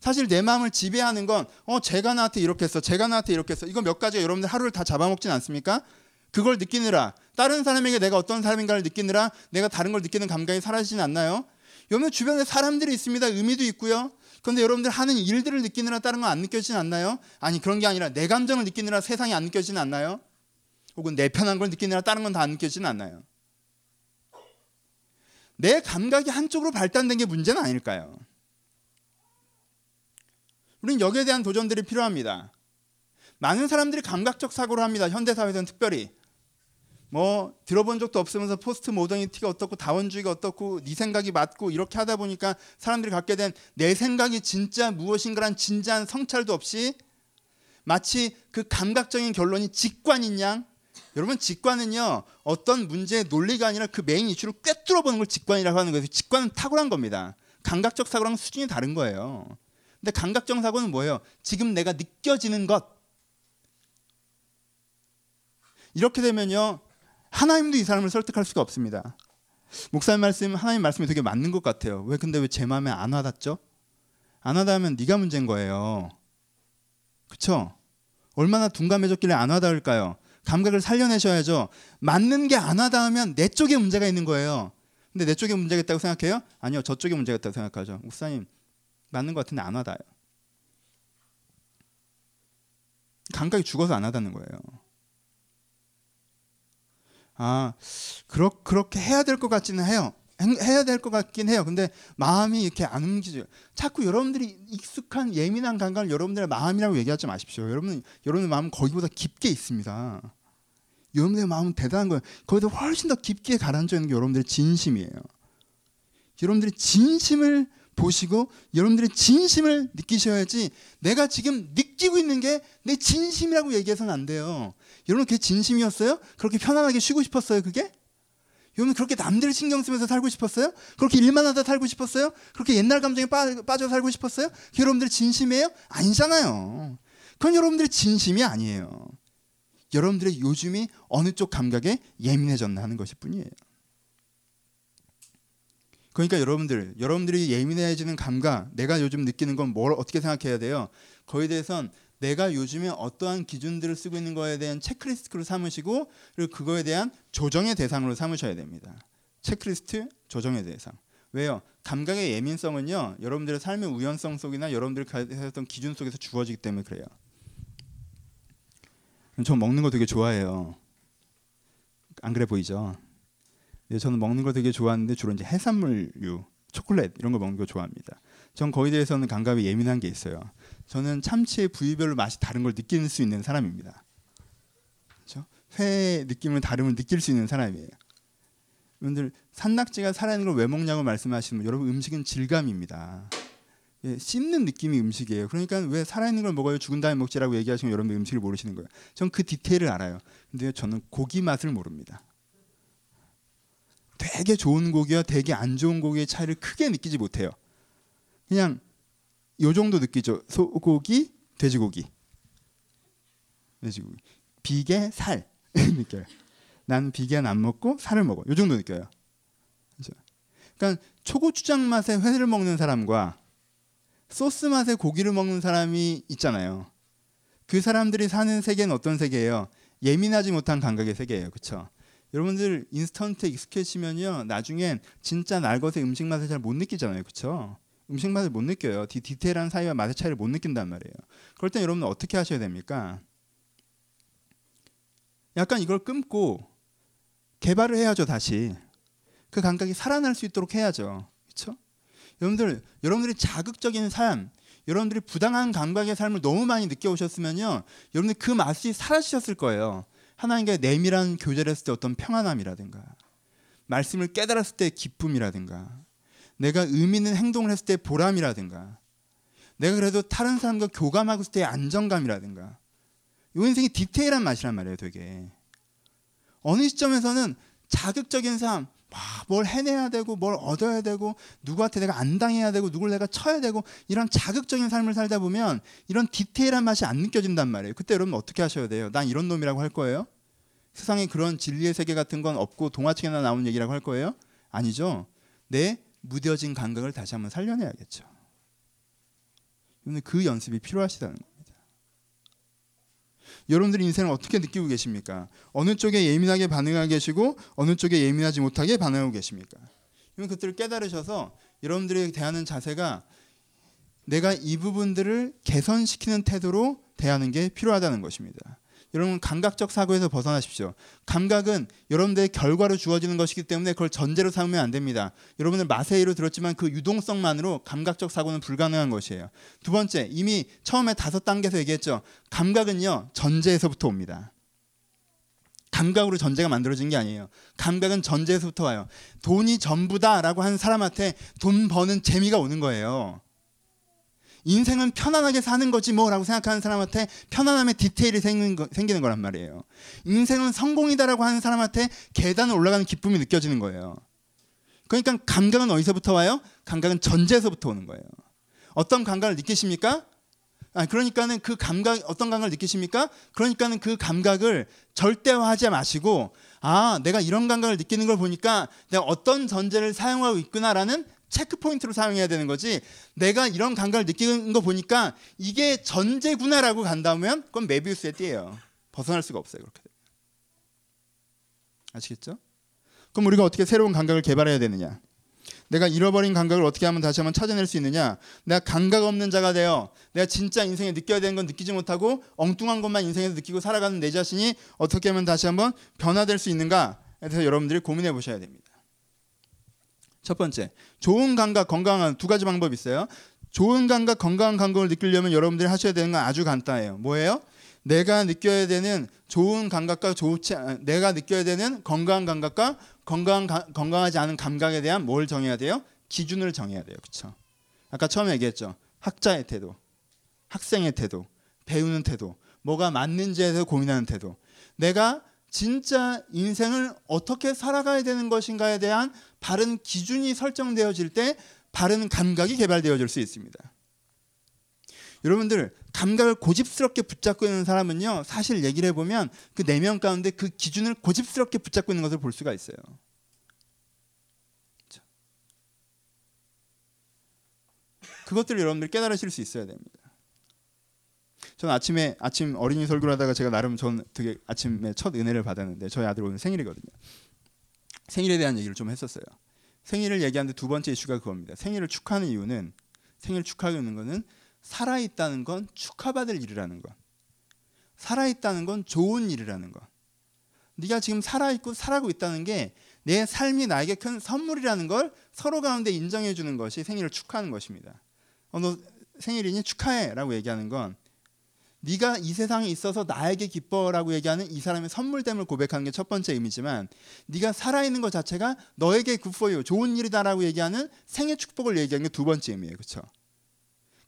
사실 내 마음을 지배하는 건 어, 제가 나한테 이렇게 했어. 제가 나한테 이렇게 했어. 이거 몇 가지가 여러분들 하루를 다 잡아먹진 않습니까? 그걸 느끼느라 다른 사람에게 내가 어떤 사람인가를 느끼느라 내가 다른 걸 느끼는 감각이 사라지진 않나요? 여러분 주변에 사람들이 있습니다. 의미도 있고요. 그런데 여러분들 하는 일들을 느끼느라 다른 건 안 느껴지진 않나요? 아니 그런 게 아니라 내 감정을 느끼느라 세상이 안 느껴지진 않나요? 혹은 내 편한 걸 느끼느라 다른 건 다 안 느껴지진 않나요? 내 감각이 한쪽으로 발달된 게 문제는 아닐까요? 우리는 여기에 대한 도전들이 필요합니다. 많은 사람들이 감각적 사고를 합니다. 현대 사회에서는 특별히 뭐 들어본 적도 없으면서 post modernity가 어떻고 다원주의가 어떻고 네 생각이 맞고 이렇게 하다 보니까 사람들이 갖게 된 내 생각이 진짜 무엇인가란 진지한 성찰도 없이 마치 그 감각적인 결론이 직관인 양 여러분 직관은요 어떤 문제의 논리가 아니라 그 메인 이슈를 꿰뚫어 보는 걸 직관이라고 하는 거예요. 직관은 탁월한 겁니다. 감각적 사고랑 수준이 다른 거예요. 근데 감각적 사고는 뭐예요? 지금 내가 느껴지는 것. 이렇게 되면요 하나님도 이 사람을 설득할 수가 없습니다. 목사님 말씀 하나님 말씀이 되게 맞는 것 같아요. 왜 근데 왜 제 마음에 안 와닿죠? 안 와닿으면 네가 문제인 거예요. 그렇죠? 얼마나 둔감해졌길래 안 와닿을까요? 감각을 살려내셔야죠. 맞는 게 안 와닿으면 내 쪽에 문제가 있는 거예요. 근데 내 쪽에 문제가 있다고 생각해요? 아니요, 저쪽에 문제가 있다고 생각하죠. 목사님 맞는 것 같은데 안 와닿아요. 감각이 죽어서 안 와닿는 거예요. 아, 그렇, 그렇게 해야 될 것 같지는 해요. 해야 될 것 같긴 해요. 근데 마음이 이렇게 안 움직여요. 자꾸 여러분들이 익숙한 예민한 감각을 여러분들의 마음이라고 얘기하지 마십시오. 여러분, 여러분의 마음은 거기보다 깊게 있습니다. 여러분의 마음은 대단한 거예요. 거기다 훨씬 더 깊게 가라앉아 있는 게 여러분들의 진심이에요. 여러분들의 진심을 보시고 여러분들의 진심을 느끼셔야지 내가 지금 느끼고 있는 게 내 진심이라고 얘기해서는 안 돼요. 여러분 그게 진심이었어요? 그렇게 편안하게 쉬고 싶었어요 그게? 여러분 그렇게 남들 신경 쓰면서 살고 싶었어요? 그렇게 일만 하다 살고 싶었어요? 그렇게 옛날 감정에 빠, 빠져 살고 싶었어요? 여러분들 진심이에요? 아니잖아요. 그건 여러분들의 진심이 아니에요. 여러분들의 요즘이 어느 쪽 감각에 예민해졌나 하는 것일 뿐이에요. 그러니까 여러분들, 여러분들이 예민해지는 감각, 내가 요즘 느끼는 건 뭘 어떻게 생각해야 돼요? 거기에 대해선 내가 요즘에 어떠한 기준들을 쓰고 있는 거에 대한 체크리스트로 삼으시고 그리고 그거에 대한 조정의 대상으로 삼으셔야 됩니다. 체크리스트 조정의 대상. 왜요? 감각의 예민성은요. 여러분들의 삶의 우연성 속이나 여러분들이 가졌던 기준 속에서 주어지기 때문에 그래요. 저 먹는 거 되게 좋아해요. 안 그래 보이죠? 네, 저는 먹는 거 되게 좋아하는데 주로 이제 해산물류, 초콜릿 이런 거 먹는 거 좋아합니다. 전 거기에 대해서는 감각이 예민한 게 있어요. 저는 참치의 부위별로 맛이 다른 걸 느낄 수 있는 사람입니다. 그렇죠? 회의 느낌을 다름을 느낄 수 있는 사람이에요. 여러분들 산낙지가 살아있는 걸 왜 먹냐고 말씀하시면 여러분 음식은 질감입니다. 예, 씹는 느낌이 음식이에요. 그러니까 왜 살아있는 걸 먹어요? 죽은 다음에 먹지라고 얘기하시면 여러분 음식을 모르시는 거예요. 전 그 디테일을 알아요. 근데 저는 고기 맛을 모릅니다. 되게 좋은 고기와 되게 안 좋은 고기의 차이를 크게 느끼지 못해요. 그냥 요 정도 느끼죠. 소고기, 돼지고기, 돼지고기, 비계, 살 [LAUGHS] 느껴요. 난 비계는 안 먹고 살을 먹어. 요 정도 느껴요. 그렇죠? 그러니까 초고추장 맛의 회를 먹는 사람과 소스 맛의 고기를 먹는 사람이 있잖아요. 그 사람들이 사는 세계는 어떤 세계예요? 예민하지 못한 감각의 세계예요. 그렇죠? 여러분들 인스턴트에 익숙해지면요. 나중엔 진짜 날것의 음식 맛을 잘 못 느끼잖아요. 그렇죠? 음식 맛을 못 느껴요. 디, 디테일한 사이와 맛의 차이를 못 느낀단 말이에요. 그럴 때 여러분은 어떻게 하셔야 됩니까? 약간 이걸 끊고 개발을 해야죠 다시. 그 감각이 살아날 수 있도록 해야죠. 그렇죠? 여러분들 여러분들이 자극적인 삶, 여러분들이 부당한 감각의 삶을 너무 많이 느껴오셨으면요, 여러분들 그 맛이 사라지셨을 거예요. 하나님과 내밀한 교제를 했을 때 어떤 평안함이라든가, 말씀을 깨달았을 때 기쁨이라든가, 내가 의미 있는 행동을 했을 때 보람이라든가 내가 그래도 다른 사람과 교감하고 있을 때 안정감이라든가 이 인생이 디테일한 맛이란 말이에요 되게. 어느 시점에서는 자극적인 삶 뭘 해내야 되고 뭘 얻어야 되고 누구한테 내가 안 당해야 되고 누굴 내가 쳐야 되고 이런 자극적인 삶을 살다 보면 이런 디테일한 맛이 안 느껴진단 말이에요. 그때 여러분 어떻게 하셔야 돼요? 난 이런 놈이라고 할 거예요? 세상에 그런 진리의 세계 같은 건 없고 동화책에나 나오는 얘기라고 할 거예요? 아니죠. 내 무뎌진 감각을 다시 한번 살려내야겠죠. 그 연습이 필요하시다는 겁니다. 여러분들 인생을 어떻게 느끼고 계십니까? 어느 쪽에 예민하게 반응하고 계시고 어느 쪽에 예민하지 못하게 반응하고 계십니까? 그러면 그들을 깨달으셔서 여러분들이 대하는 자세가 내가 이 부분들을 개선시키는 태도로 대하는 게 필요하다는 것입니다. 여러분 감각적 사고에서 벗어나십시오. 감각은 여러분들의 결과로 주어지는 것이기 때문에 그걸 전제로 삼으면 안 됩니다. 여러분들 마세이로 들었지만 그 유동성만으로 감각적 사고는 불가능한 것이에요. 두 번째, 이미 처음에 다섯 단계에서 얘기했죠. 감각은요 전제에서부터 옵니다. 감각으로 전제가 만들어진 게 아니에요. 감각은 전제에서부터 와요. 돈이 전부다라고 하는 사람한테 돈 버는 재미가 오는 거예요. 인생은 편안하게 사는 거지 뭐라고 생각하는 사람한테 편안함의 디테일이 생기는, 거, 생기는 거란 말이에요. 인생은 성공이다라고 하는 사람한테 계단을 올라가는 기쁨이 느껴지는 거예요. 그러니까 감각은 어디서부터 와요? 감각은 전제에서부터 오는 거예요. 어떤 감각을 느끼십니까? 아, 그러니까는 그 감각 어떤 감각을 느끼십니까? 그러니까는 그 감각을 절대화하지 마시고 아 내가 이런 감각을 느끼는 걸 보니까 내가 어떤 전제를 사용하고 있구나라는 체크 포인트로 사용해야 되는 거지. 내가 이런 감각을 느끼는 거 보니까 이게 전제구나라고 간다면 그건 메비우스의 띠예요. 벗어날 수가 없어요. 그렇게. 아시겠죠? 그럼 우리가 어떻게 새로운 감각을 개발해야 되느냐? 내가 잃어버린 감각을 어떻게 하면 다시 한번 찾아낼 수 있느냐? 내가 감각 없는 자가 되어 내가 진짜 인생에 느껴야 되는 건 느끼지 못하고 엉뚱한 것만 인생에서 느끼고 살아가는 내 자신이 어떻게 하면 다시 한번 변화될 수 있는가에 대해서 여러분들이 고민해 보셔야 됩니다. 첫 번째, 좋은 감각, 건강한 두 가지 방법이 있어요. 좋은 감각, 건강한 감각을 느끼려면 여러분들이 하셔야 되는 건 아주 간단해요. 뭐예요? 내가 느껴야 되는 좋은 감각과 좋지 내가 느껴야 되는 건강한 감각과 건강 건강하지 않은 감각에 대한 뭘 정해야 돼요? 기준을 정해야 돼요. 그렇죠? 아까 처음에 얘기했죠. 학자의 태도, 학생의 태도, 배우는 태도, 뭐가 맞는지에 대해서 고민하는 태도. 내가 진짜 인생을 어떻게 살아가야 되는 것인가에 대한 바른 기준이 설정되어질 때 바른 감각이 개발되어질 수 있습니다. 여러분들 감각을 고집스럽게 붙잡고 있는 사람은요 사실 얘기를 해보면 그네 가운데 그 기준을 고집스럽게 붙잡고 있는 것을 볼 수가 있어요. 그것들을 여러분들 깨달으실 수 있어야 됩니다. 저는 아침에 아침 어린이 설교를 하다가 제가 나름 전 되게 아침에 첫 은혜를 받았는데 저희 아들 오늘 생일이거든요. 생일에 대한 얘기를 좀 했었어요. 생일을 얘기하는데 두 번째 이슈가 그겁니다. 생일을 축하하는 이유는 생일 축하하는 거는 살아 있다는 건 축하받을 일이라는 것. 살아 있다는 건 좋은 일이라는 것. 네가 지금 살아 있고 살아고 있다는 게 내 삶이 나에게 큰 선물이라는 걸 서로 가운데 인정해 주는 것이 생일을 축하하는 것입니다. 어, 너 생일이니 축하해라고 얘기하는 건 네가 이 세상에 있어서 나에게 기뻐라고 얘기하는 이 사람의 선물됨을 고백하는 게 첫 번째 의미지만 네가 살아있는 것 자체가 너에게 굿포유 좋은 일이다라고 얘기하는 생애 축복을 얘기하는 게 두 번째 의미예요. 그렇죠?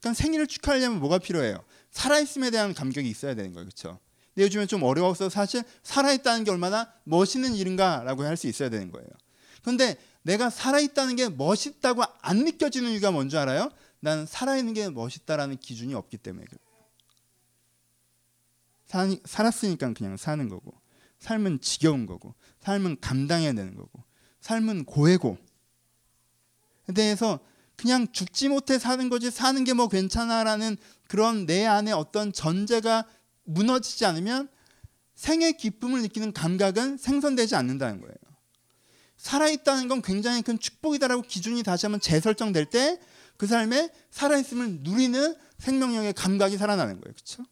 그러니까 생일을 축하하려면 뭐가 필요해요? 살아있음에 대한 감격이 있어야 되는 거예요. 그렇죠? 근데 요즘에 좀 어려워서 사실 살아있다는 게 얼마나 멋있는 일인가라고 할 수 있어야 되는 거예요. 그런데 내가 살아있다는 게 멋있다고 안 느껴지는 이유가 뭔지 알아요? 나는 살아있는 게 멋있다라는 기준이 없기 때문에 그래요. 살았으니까 그냥 사는 거고 삶은 지겨운 거고 삶은 감당해야 되는 거고 삶은 고해고 대해서 그냥 죽지 못해 사는 거지 사는 게 뭐 괜찮아라는 그런 내 안에 어떤 전제가 무너지지 않으면 생의 기쁨을 느끼는 감각은 생성되지 않는다는 거예요. 살아있다는 건 굉장히 큰 축복이다라고 기준이 다시 한번 재설정될 때 그 삶에 살아있음을 누리는 생명력의 감각이 살아나는 거예요. 그렇죠?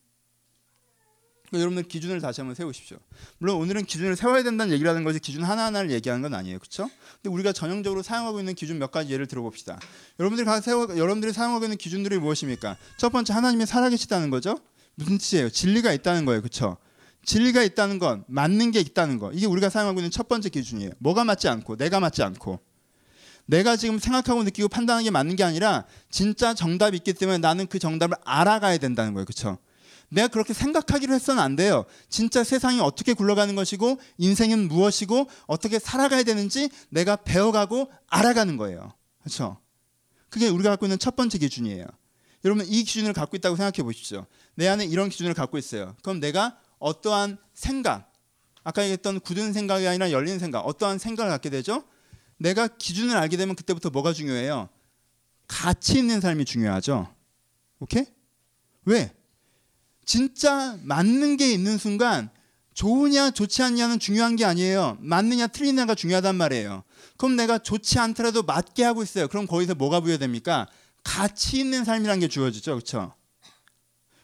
그러니까 여러분들 기준을 다시 한번 세우십시오. 물론 오늘은 기준을 세워야 된다는 얘기를 하는 것이 기준 하나하나를 얘기하는 건 아니에요. 그렇죠? 근데 우리가 전형적으로 사용하고 있는 기준 몇 가지 예를 들어봅시다. 여러분들이 세워, 여러분들이 사용하고 있는 기준들이 무엇입니까? 첫 번째 하나님이 살아 계시다는 거죠. 무슨 뜻이에요? 진리가 있다는 거예요. 그렇죠? 진리가 있다는 건 맞는 게 있다는 거. 이게 우리가 사용하고 있는 첫 번째 기준이에요. 뭐가 맞지 않고 내가 맞지 않고 내가 지금 생각하고 느끼고 판단하는 게 맞는 게 아니라 진짜 정답이 있기 때문에 나는 그 정답을 알아가야 된다는 거예요. 그렇죠? 내가 그렇게 생각하기로 했어는 안 돼요. 진짜 세상이 어떻게 굴러가는 것이고 인생은 무엇이고 어떻게 살아가야 되는지 내가 배워가고 알아가는 거예요. 그렇죠? 그게 우리가 갖고 있는 첫 번째 기준이에요. 여러분 이 기준을 갖고 있다고 생각해 보십시오. 내 안에 이런 기준을 갖고 있어요. 그럼 내가 어떠한 생각, 아까 얘기했던 굳은 생각이 아니라 열린 생각, 어떠한 생각을 갖게 되죠? 내가 기준을 알게 되면 그때부터 뭐가 중요해요? 가치 있는 삶이 중요하죠. 오케이? 왜? 진짜 맞는 게 있는 순간 좋으냐 좋지 않냐는 중요한 게 아니에요. 맞느냐 틀리냐가 중요하단 말이에요. 그럼 내가 좋지 않더라도 맞게 하고 있어요. 그럼 거기서 뭐가 부여됩니까? 가치 있는 삶이란 게 주어지죠. 그렇죠?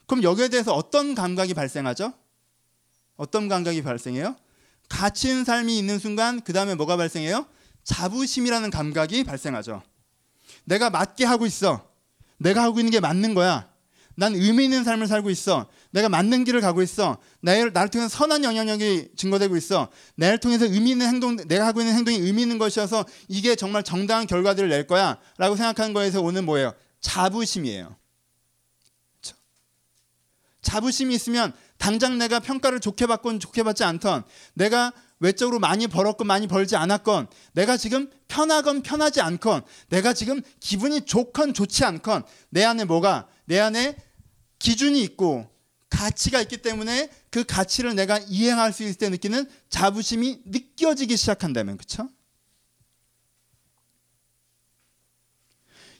그럼 여기에 대해서 어떤 감각이 발생하죠? 어떤 감각이 발생해요? 가치 있는 삶이 있는 순간 그 다음에 뭐가 발생해요? 자부심이라는 감각이 발생하죠. 내가 맞게 하고 있어. 내가 하고 있는 게 맞는 거야. 난 의미 있는 삶을 살고 있어. 내가 맞는 길을 가고 있어. 나를, 나를 통해서 선한 영향력이 증거되고 있어. 나를 통해서 의미 있는 행동, 내가 하고 있는 행동이 의미 있는 것이어서 이게 정말 정당한 결과들을 낼 거야. 라고 생각하는 거에서 오는 뭐예요? 자부심이에요. 자부심이 있으면 당장 내가 평가를 좋게 받건 좋게 받지 않던 내가 외적으로 많이 벌었건 많이 벌지 않았건 내가 지금 편하건 편하지 않건 내가 지금 기분이 좋건 좋지 않건 내 안에 뭐가 내 안에 기준이 있고 가치가 있기 때문에 그 가치를 내가 이행할 수 있을 때 느끼는 자부심이 느껴지기 시작한다면 그렇죠?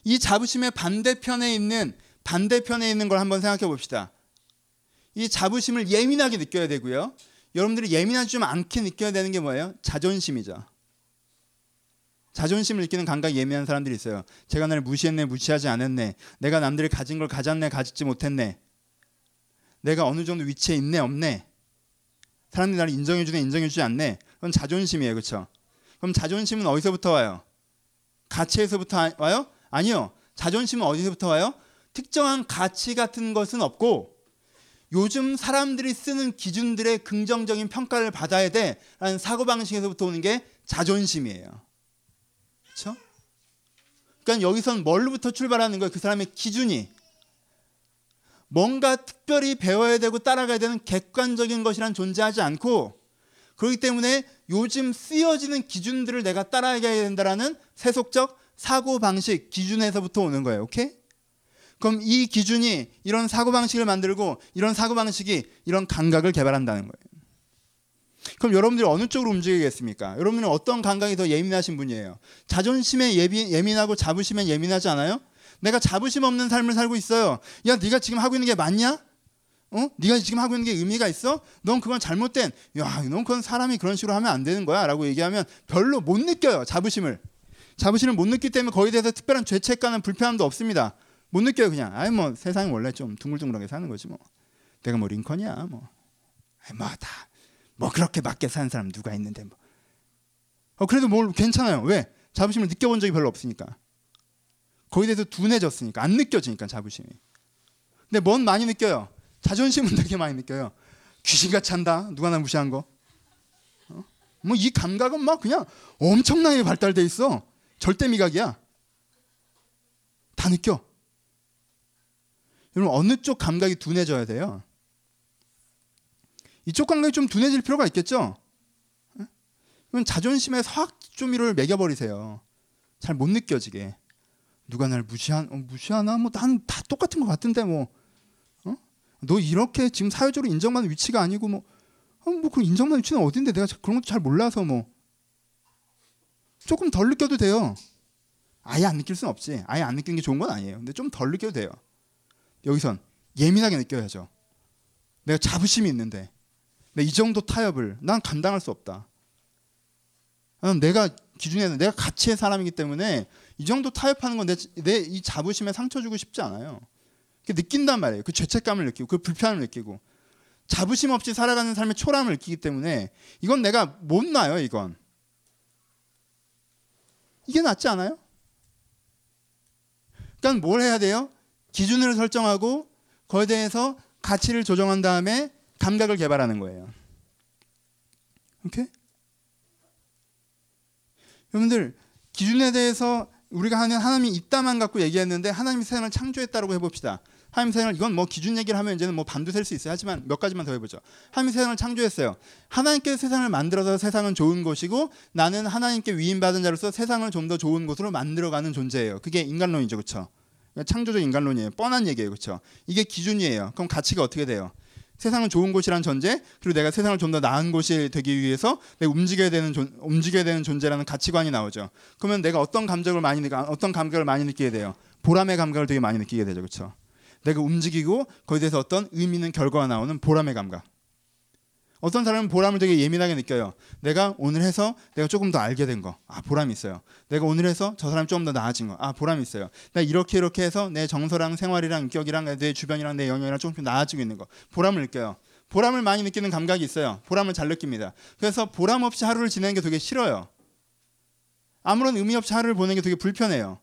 이 자부심의 반대편에 있는 반대편에 있는 걸 한번 생각해 봅시다. 이 자부심을 예민하게 느껴야 되고요. 여러분들이 예민하지 좀 않게 느껴야 되는 게 뭐예요? 자존심이죠. 자존심을 느끼는 감각이 예민한 사람들이 있어요. 제가 나를 무시했네, 무시하지 않았네. 내가 남들이 가진 걸 가졌네, 가지지 못했네. 내가 어느 정도 위치에 있네, 없네. 사람들이 나를 인정해주네, 인정해주지 않네. 그건 자존심이에요, 그렇죠? 그럼 자존심은 어디서부터 와요? 가치에서부터 와요? 아니요. 자존심은 어디서부터 와요? 특정한 가치 같은 것은 없고 요즘 사람들이 쓰는 기준들의 긍정적인 평가를 받아야 돼라는 사고방식에서부터 오는 게 자존심이에요. 그렇죠? 그러니까 여기선 뭘로부터 출발하는 거예요? 그 사람의 기준이 뭔가 특별히 배워야 되고 따라가야 되는 객관적인 것이란 존재하지 않고 그렇기 때문에 요즘 쓰여지는 기준들을 내가 따라가야 된다라는 세속적 사고 방식 기준에서부터 오는 거예요. 오케이? 그럼 이 기준이 이런 사고 방식을 만들고 이런 사고 방식이 이런 감각을 개발한다는 거예요. 그럼 여러분들이 어느 쪽으로 움직이겠습니까? 여러분은 어떤 감각이 더 예민하신 분이에요? 자존심에 예민하고 자부심에 예민하지 않아요? 내가 자부심 없는 삶을 살고 있어요. 야, 네가 지금 하고 있는 게 맞냐? 어? 네가 지금 하고 있는 게 의미가 있어? 넌 그건 잘못된. 야, 넌 그건 사람이 그런 식으로 하면 안 되는 거야라고 얘기하면 별로 못 느껴요. 자부심을. 자부심을 못 느끼기 때문에 거기에 대해서 특별한 죄책감은 불편함도 없습니다. 못 느껴요 그냥. 아이 뭐 세상이 원래 좀 둥글둥글하게 사는 거지 뭐. 내가 뭐 링컨이야 뭐. 아이 뭐다. 뭐 그렇게 맞게 사는 사람 누가 있는데 뭐. 어 그래도 뭘 괜찮아요. 왜? 자부심을 느껴본 적이 별로 없으니까. 거기에 대해서 둔해졌으니까 안 느껴지니까 자부심이. 근데 뭔 많이 느껴요. 자존심은 [LAUGHS] 되게 많이 느껴요. 귀신같이 한다. 누가 나 무시한 거. 어? 뭐이 감각은 막 그냥 엄청나게 발달돼 있어. 절대 미각이야. 다 느껴. 여러분 어느 쪽 감각이 둔해져야 돼요? 이쪽 감각이 좀 둔해질 필요가 있겠죠? 그럼 자존심에 화학조미료를 매겨버리세요. 잘 못 느껴지게. 누가 날 무시한, 어, 무시하나? 뭐, 난 다 똑같은 것 같은데, 뭐. 어? 너 이렇게 지금 사회적으로 인정받는 위치가 아니고, 뭐, 어, 뭐, 그 인정받는 위치는 어딘데? 내가 그런 것도 잘 몰라서, 뭐. 조금 덜 느껴도 돼요. 아예 안 느낄 수는 없지. 아예 안 느끼는 게 좋은 건 아니에요. 근데 좀 덜 느껴도 돼요. 여기선 예민하게 느껴야죠. 내가 자부심이 있는데 이 정도 타협을 난 감당할 수 없다. 내가 기준에는 내가 가치의 사람이기 때문에 이 정도 타협하는 건 내 이 자부심에 상처 주고 싶지 않아요. 느낀단 말이에요. 그 죄책감을 느끼고 그 불편함을 느끼고 자부심 없이 살아가는 삶의 초라함을 느끼기 때문에 이건 내가 못 놔요. 이건 이게 낫지 않아요? 그러니까 뭘 해야 돼요? 기준을 설정하고 거기에 대해서 가치를 조정한 다음에 감각을 개발하는 거예요. 오케이? 여러분들 기준에 대해서 우리가 하는 하나님이 있다만 갖고 얘기했는데 하나님이 세상을 창조했다고 해봅시다. 하나님 세상을 이건 뭐 기준 얘기를 하면 이제는 뭐 반도 셀 수 있어요. 하지만 몇 가지만 더 해보죠. 하나님 세상을 창조했어요. 하나님께 세상을 만들어서 세상은 좋은 것이고 나는 하나님께 위임받은 자로서 세상을 좀 더 좋은 곳으로 만들어가는 존재예요. 그게 인간론이죠, 그렇죠? 창조적 인간론이에요. 뻔한 얘기예요, 그렇죠? 이게 기준이에요. 그럼 가치가 어떻게 돼요? 세상은 좋은 곳이란 전제 그리고 내가 세상을 좀 더 나은 곳이 되기 위해서 내가 움직여야 되는 존, 움직여야 되는 존재라는 가치관이 나오죠. 그러면 내가 어떤 감정을 많이 느끼 어떤 감각을 많이 느끼게 돼요. 보람의 감각을 되게 많이 느끼게 되죠, 그렇죠? 내가 움직이고 거기에 대해서 어떤 의미 있는 결과가 나오는 보람의 감각. 어떤 사람은 보람을 되게 예민하게 느껴요. 내가 오늘 해서 내가 조금 더 알게 된 거, 아 보람 있어요. 내가 오늘 해서 저 사람 조금 더 나아진 거, 아 보람 있어요. 나 이렇게 이렇게 해서 내 정서랑 생활이랑 인격이랑 내 주변이랑 내 영역이랑 조금 나아지고 있는 거, 보람을 느껴요. 보람을 많이 느끼는 감각이 있어요. 보람을 잘 느낍니다. 그래서 보람 없이 하루를 지내는 게 되게 싫어요. 아무런 의미 없이 하루를 보내는 게 되게 불편해요.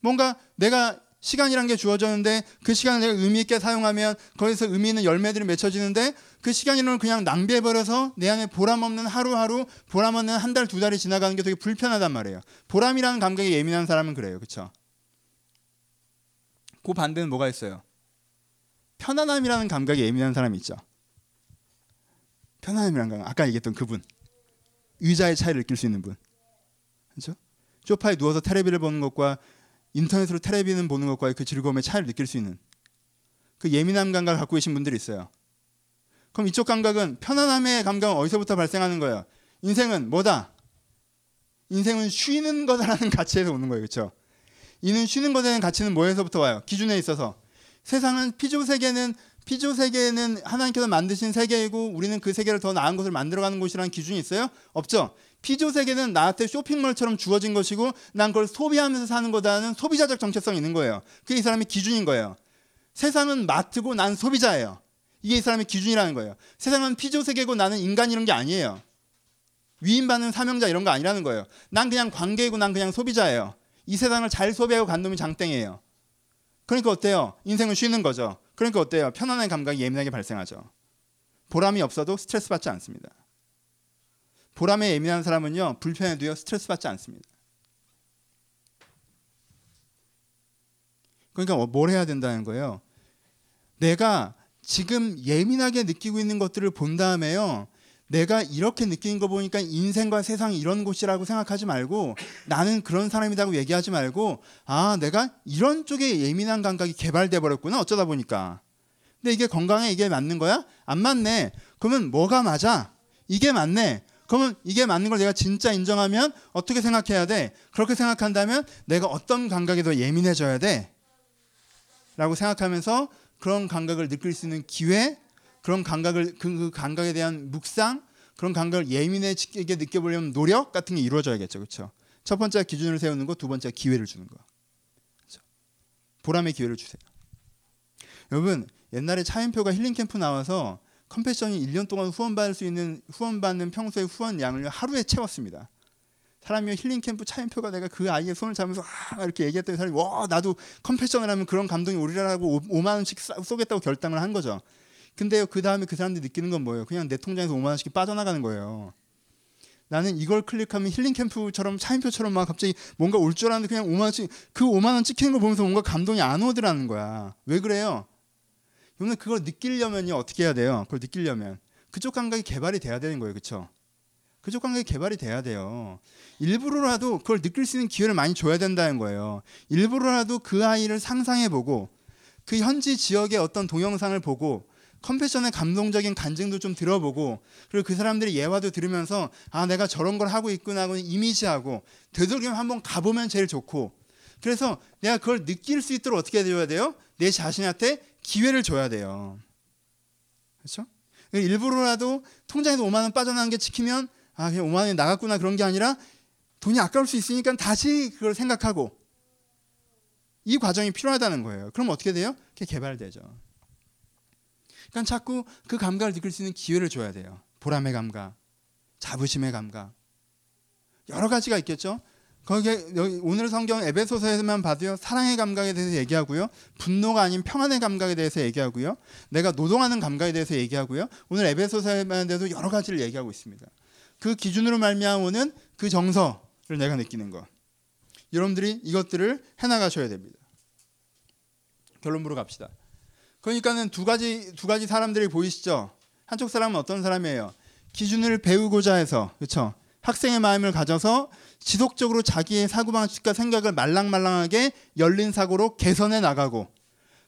뭔가 내가 시간이란 게 주어졌는데 그 시간을 내가 의미 있게 사용하면 거기서 의미 있는 열매들이 맺혀지는데 그 시간이는 그냥 낭비해 버려서 내 안에 보람 없는 하루하루 보람 없는 한 달 두 달이 지나가는 게 되게 불편하단 말이에요. 보람이라는 감각에 예민한 사람은 그래요. 그렇죠? 그 반대는 뭐가 있어요? 편안함이라는 감각에 예민한 사람이 있죠. 편안함이라는 감각. 아까 얘기했던 그분. 의자의 차이를 느낄 수 있는 분. 그렇죠? 소파에 누워서 테레비를 보는 것과 인터넷으로 테레비는 보는 것과의 그 즐거움의 차이를 느낄 수 있는 그 예민함 감각을 갖고 계신 분들이 있어요. 그럼 이쪽 감각은 편안함의 감각은 어디서부터 발생하는 거예요? 인생은 뭐다? 인생은 쉬는 거다라는 [LAUGHS] 가치에서 오는 거예요. 그렇죠? 이는 쉬는 대한 가치는 뭐에서부터 와요? 기준에 있어서 세상은 피조 세계는 피조 세계는 하나님께서 만드신 세계이고 우리는 그 세계를 더 나은 것을 만들어가는 곳이라는 기준이 있어요? 없죠. 피조 세계는 나한테 쇼핑몰처럼 주어진 것이고 난 그걸 소비하면서 사는 거다는 소비자적 정체성이 있는 거예요. 그게 이 사람의 기준인 거예요. 세상은 마트고 난 소비자예요. 이게 이 사람의 기준이라는 거예요. 세상은 피조 세계고 나는 인간 이런 게 아니에요. 위임받는 사명자 이런 거 아니라는 거예요. 난 그냥 관계이고 난 그냥 소비자예요. 이 세상을 잘 소비하고 간 놈이 장땡이에요. 그러니까 어때요? 인생은 쉬는 거죠. 그러니까 어때요? 편안한 감각이 예민하게 발생하죠. 보람이 없어도 스트레스 받지 않습니다. 보람에 예민한 사람은요 불편해도요 스트레스 받지 않습니다. 그러니까 뭐, 뭘 해야 된다는 거예요. 내가 지금 예민하게 느끼고 있는 것들을 본 다음에요. 내가 이렇게 느끼는 거 보니까 인생과 세상이 이런 곳이라고 생각하지 말고 나는 그런 사람이라고 얘기하지 말고 아 내가 이런 쪽에 예민한 감각이 개발돼 버렸구나 어쩌다 보니까 근데 이게 건강에 이게 맞는 거야? 안 맞네 그러면 뭐가 맞아? 이게 맞네 그러면 이게 맞는 걸 내가 진짜 인정하면 어떻게 생각해야 돼? 그렇게 생각한다면 내가 어떤 감각에 더 예민해져야 돼? 라고 생각하면서 그런 감각을 느낄 수 있는 기회 그런 감각을 그, 그 감각에 대한 묵상 그런 감각을 예민해지게 느껴보려면 노력 같은 게 이루어져야겠죠, 그렇죠? 첫 번째 기준을 세우는 거, 두 번째 기회를 주는 거. 그렇죠? 보람의 기회를 주세요. 여러분 옛날에 차인표가 힐링 캠프 나와서 컴패션이 1년 동안 후원받을 수 있는 후원받는 평소의 후원 양을 하루에 채웠습니다. 사람이 힐링 캠프 차인표가 내가 그 아이의 손을 잡으면서 아 이렇게 얘기했더니 사람이 와 나도 컴패션을 하면 그런 감동이 오리라고 5만 원씩 쏘겠다고 결단을 한 거죠. 근데요 그 다음에 그 사람들이 느끼는 건 뭐예요? 그냥 내 통장에서 5만 원씩 빠져나가는 거예요. 나는 이걸 클릭하면 힐링 캠프처럼 차인표처럼 막 갑자기 뭔가 올 줄 알았는데 그냥 5만 원씩 그 5만 원 찍히는 거 보면서 뭔가 감동이 안 오더라는 거야. 왜 그래요? 그러면 그걸 느끼려면요 어떻게 해야 돼요? 그걸 느끼려면 그쪽 감각이 개발이 돼야 되는 거예요, 그렇죠? 그쪽 감각이 개발이 돼야 돼요. 일부러라도 그걸 느낄 수 있는 기회를 많이 줘야 된다는 거예요. 일부러라도 그 아이를 상상해보고 그 현지 지역의 어떤 동영상을 보고 컴패션의 감동적인 간증도 좀 들어보고 그리고 그 사람들의 예화도 들으면서 아 내가 저런 걸 하고 있구나 하고 이미지하고 되도록이면 한번 가보면 제일 좋고 그래서 내가 그걸 느낄 수 있도록 어떻게 해줘야 돼요? 내 자신한테 기회를 줘야 돼요. 그렇죠? 일부러라도 통장에서 5만 원 빠져나간 게 지키면 아 그냥 5만 원이 나갔구나 그런 게 아니라 돈이 아까울 수 있으니까 다시 그걸 생각하고 이 과정이 필요하다는 거예요. 그럼 어떻게 돼요? 그게 개발되죠. 그러니까 자꾸 그 감각을 느낄 수 있는 기회를 줘야 돼요. 보람의 감각, 자부심의 감각. 여러 가지가 있겠죠. 거기에 오늘 성경 에베소서에만 봐도요 사랑의 감각에 대해서 얘기하고요 분노가 아닌 평안의 감각에 대해서 얘기하고요 내가 노동하는 감각에 대해서 얘기하고요 오늘 에베소서에만 대해서 여러 가지를 얘기하고 있습니다 그 기준으로 말미암아오는 그 정서를 내가 느끼는 것 여러분들이 이것들을 해나가셔야 됩니다 결론부로 갑시다 그러니까는 두 가지 두 가지 사람들이 보이시죠? 한쪽 사람은 어떤 사람이에요? 기준을 배우고자 해서 그렇죠? 학생의 마음을 가져서 지속적으로 자기의 사고방식과 생각을 말랑말랑하게 열린 사고로 개선해 나가고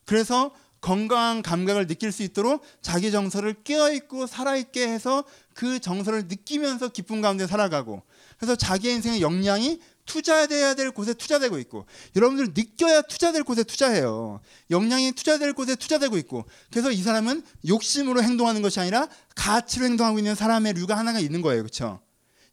그래서 건강한 감각을 느낄 수 있도록 자기 정서를 깨어있고 살아있게 해서 그 정서를 느끼면서 기쁨 가운데 살아가고 그래서 자기 인생의 역량이 투자돼야 될 곳에 투자되고 있고 여러분들 느껴야 투자될 곳에 투자해요. 역량이 투자될 곳에 투자되고 있고 그래서 이 사람은 욕심으로 행동하는 것이 아니라 가치로 행동하고 있는 사람의 류가 하나가 있는 거예요. 그렇죠?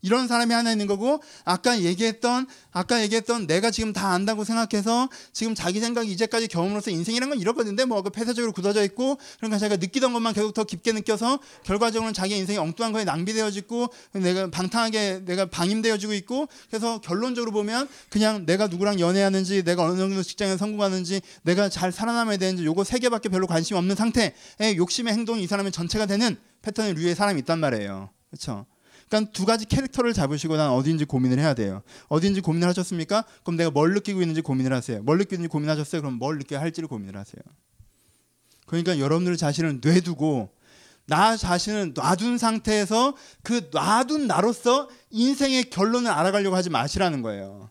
이런 사람이 하나 있는 거고 아까 얘기했던 아까 얘기했던 내가 지금 다 안다고 생각해서 지금 자기 생각이 이제까지 경험으로서 인생이란 건 이렇거든요. 뭐그 폐쇄적으로 굳어져 있고 그러니까 자기가 느끼던 것만 계속 더 깊게 느껴서 결과적으로는 자기 인생이 엉뚱한 거에 낭비되어지고 내가 방탕하게 내가 방임되어지고 있고 그래서 결론적으로 보면 그냥 내가 누구랑 연애하는지 내가 어느 정도 직장에 성공하는지 내가 잘 살아남아야 되는지 요거 세 개밖에 별로 관심 없는 상태에 욕심의 행동이 이 사람의 전체가 되는 패턴의 류의 사람이 있단 말이에요. 그렇죠? 그러니까 두 가지 캐릭터를 잡으시고 난 어디인지 고민을 해야 돼요. 어디인지 고민을 하셨습니까? 그럼 내가 뭘 느끼고 있는지 고민을 하세요. 뭘 느끼는지 고민하셨어요? 그럼 뭘 느껴야 할지를 고민을 하세요. 그러니까 여러분들 자신을 뇌두고 나 자신을 놔둔 상태에서 그 놔둔 나로서 인생의 결론을 알아가려고 하지 마시라는 거예요.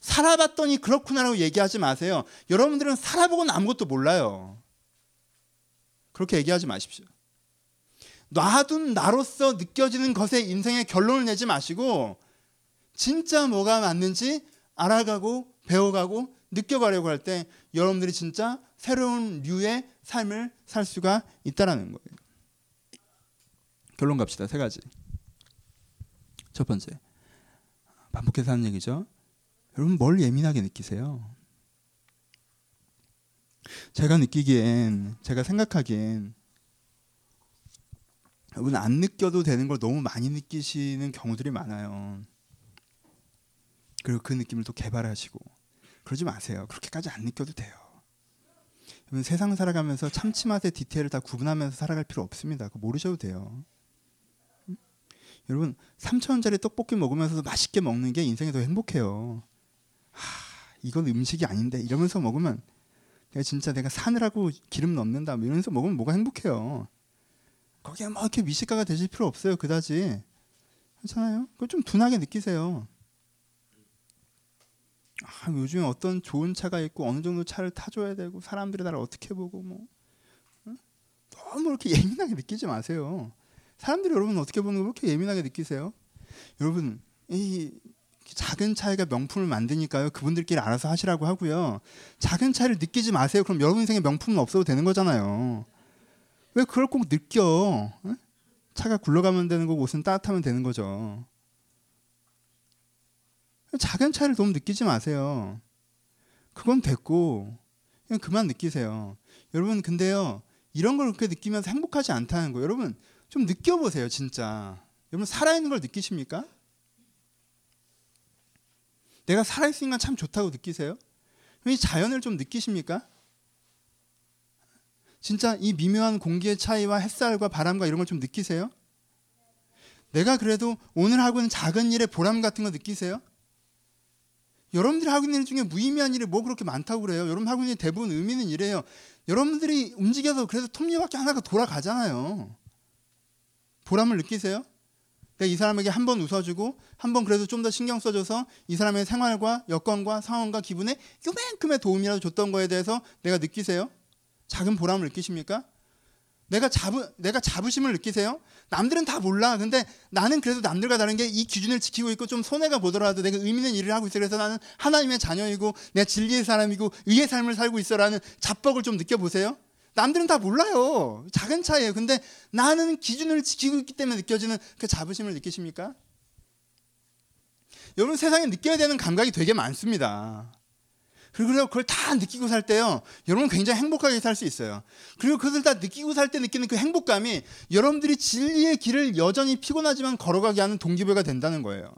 살아봤더니 그렇구나라고 얘기하지 마세요. 여러분들은 살아보고는 아무것도 몰라요. 그렇게 얘기하지 마십시오. 놔둔 나로서 느껴지는 것에 인생의 결론을 내지 마시고 진짜 뭐가 맞는지 알아가고 배워가고 느껴가려고 할 때 여러분들이 진짜 새로운 류의 삶을 살 수가 있다라는 거예요. 결론 갑시다. 세 가지. 첫 번째. 반복해서 하는 얘기죠. 여러분 뭘 예민하게 느끼세요? 제가 느끼기엔 제가 생각하기엔 여러분 안 느껴도 되는 걸 너무 많이 느끼시는 경우들이 많아요. 그리고 그 느낌을 또 개발하시고 그러지 마세요. 그렇게까지 안 느껴도 돼요. 여러분 세상 살아가면서 참치 맛의 디테일을 다 구분하면서 살아갈 필요 없습니다. 그거 모르셔도 돼요. 여러분 3천 원짜리 떡볶이 먹으면서도 맛있게 먹는 게 인생에 더 행복해요. 하, 이건 음식이 아닌데 이러면서 먹으면 내가 진짜 내가 사느라고 기름 넣는다 뭐 이러면서 먹으면 뭐가 행복해요. 거기에 막 이렇게 미식가가 되실 필요 없어요. 그다지 괜찮아요. 그걸 좀 둔하게 느끼세요. 아, 요즘에 어떤 좋은 차가 있고 어느 정도 차를 타줘야 되고 사람들이 나를 어떻게 보고 뭐 응? 너무 이렇게 [LAUGHS] 예민하게 느끼지 마세요. 사람들이 여러분 어떻게 보는 거 그렇게 예민하게 느끼세요? 여러분 이 작은 차이가 명품을 만드니까요. 그분들끼리 알아서 하시라고 하고요. 작은 차이를 느끼지 마세요. 그럼 여러분 인생에 명품은 없어도 되는 거잖아요. 왜 그걸 꼭 느껴? 응? 차가 굴러가면 되는 거고 옷은 따뜻하면 되는 거죠. 작은 차이를 너무 느끼지 마세요. 그건 됐고 그냥 그만 느끼세요. 여러분 근데요. 이런 걸 그렇게 느끼면서 행복하지 않다는 거. 여러분 좀 느껴보세요, 진짜. 여러분 살아있는 걸 느끼십니까? 내가 살아있으니까 참 좋다고 느끼세요? 이 자연을 좀 느끼십니까? 진짜 이 미묘한 공기의 차이와 햇살과 바람과 이런 걸 좀 느끼세요? 내가 그래도 오늘 하고 있는 작은 일의 보람 같은 거 느끼세요? 여러분들이 하고 있는 일 중에 무의미한 일이 뭐 그렇게 많다고 그래요? 여러분 하고 있는 대부분 의미 있는 일이에요. 여러분들이 움직여서 그래서 톱니바퀴 하나가 돌아가잖아요. 보람을 느끼세요? 내가 이 사람에게 한 번 웃어주고 한 번 그래도 좀 더 신경 써줘서 이 사람의 생활과 여건과 상황과 기분에 요만큼의 도움이라도 줬던 거에 대해서 내가 느끼세요? 작은 보람을 느끼십니까? 내가 잡으, 내가 자부심을 느끼세요? 남들은 다 몰라. 근데 나는 그래도 남들과 다른 게 이 기준을 지키고 있고 좀 손해가 보더라도 내가 의미 있는 일을 하고 있어. 그래서 나는 하나님의 자녀이고 내가 진리의 사람이고 의의 삶을 살고 있어라는 자뻑을 좀 느껴보세요. 남들은 다 몰라요. 작은 차이예요. 근데 나는 기준을 지키고 있기 때문에 느껴지는 그 자부심을 느끼십니까? 여러분 세상에 느껴야 되는 감각이 되게 많습니다. 그리고 그걸 다 느끼고 살 때요. 여러분 굉장히 행복하게 살 수 있어요. 그리고 그것을 다 느끼고 살 때 느끼는 그 행복감이 여러분들이 진리의 길을 여전히 피곤하지만 걸어가게 하는 동기부여가 된다는 거예요.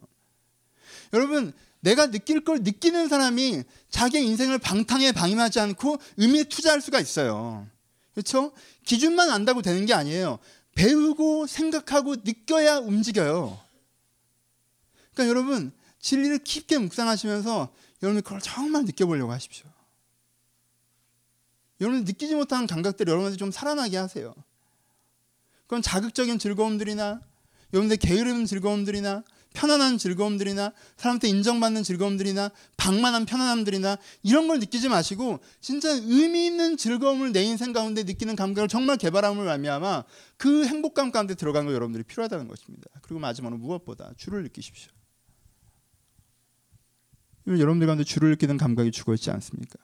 여러분 내가 느낄 걸 느끼는 사람이 자기의 인생을 방탕에 방임하지 않고 의미에 투자할 수가 있어요. 그렇죠? 기준만 안다고 되는 게 아니에요. 배우고 생각하고 느껴야 움직여요. 그러니까 여러분 진리를 깊게 묵상하시면서 여러분 그걸 정말 느껴보려고 하십시오. 여러분 느끼지 못하는 감각들 여러분한테 좀 살아나게 하세요. 그건 자극적인 즐거움들이나 여러분들 게으름 즐거움들이나 편안한 즐거움들이나 사람한테 인정받는 즐거움들이나 방만한 편안함들이나 이런 걸 느끼지 마시고 진짜 의미 있는 즐거움을 내 인생 가운데 느끼는 감각을 정말 개발함을 말미암아 그 행복감 가운데 들어가는 거 여러분들이 필요하다는 것입니다. 그리고 마지막으로 무엇보다 주를 느끼십시오. 여러분들 가운데 주를 느끼는 감각이 죽어 있지 않습니까?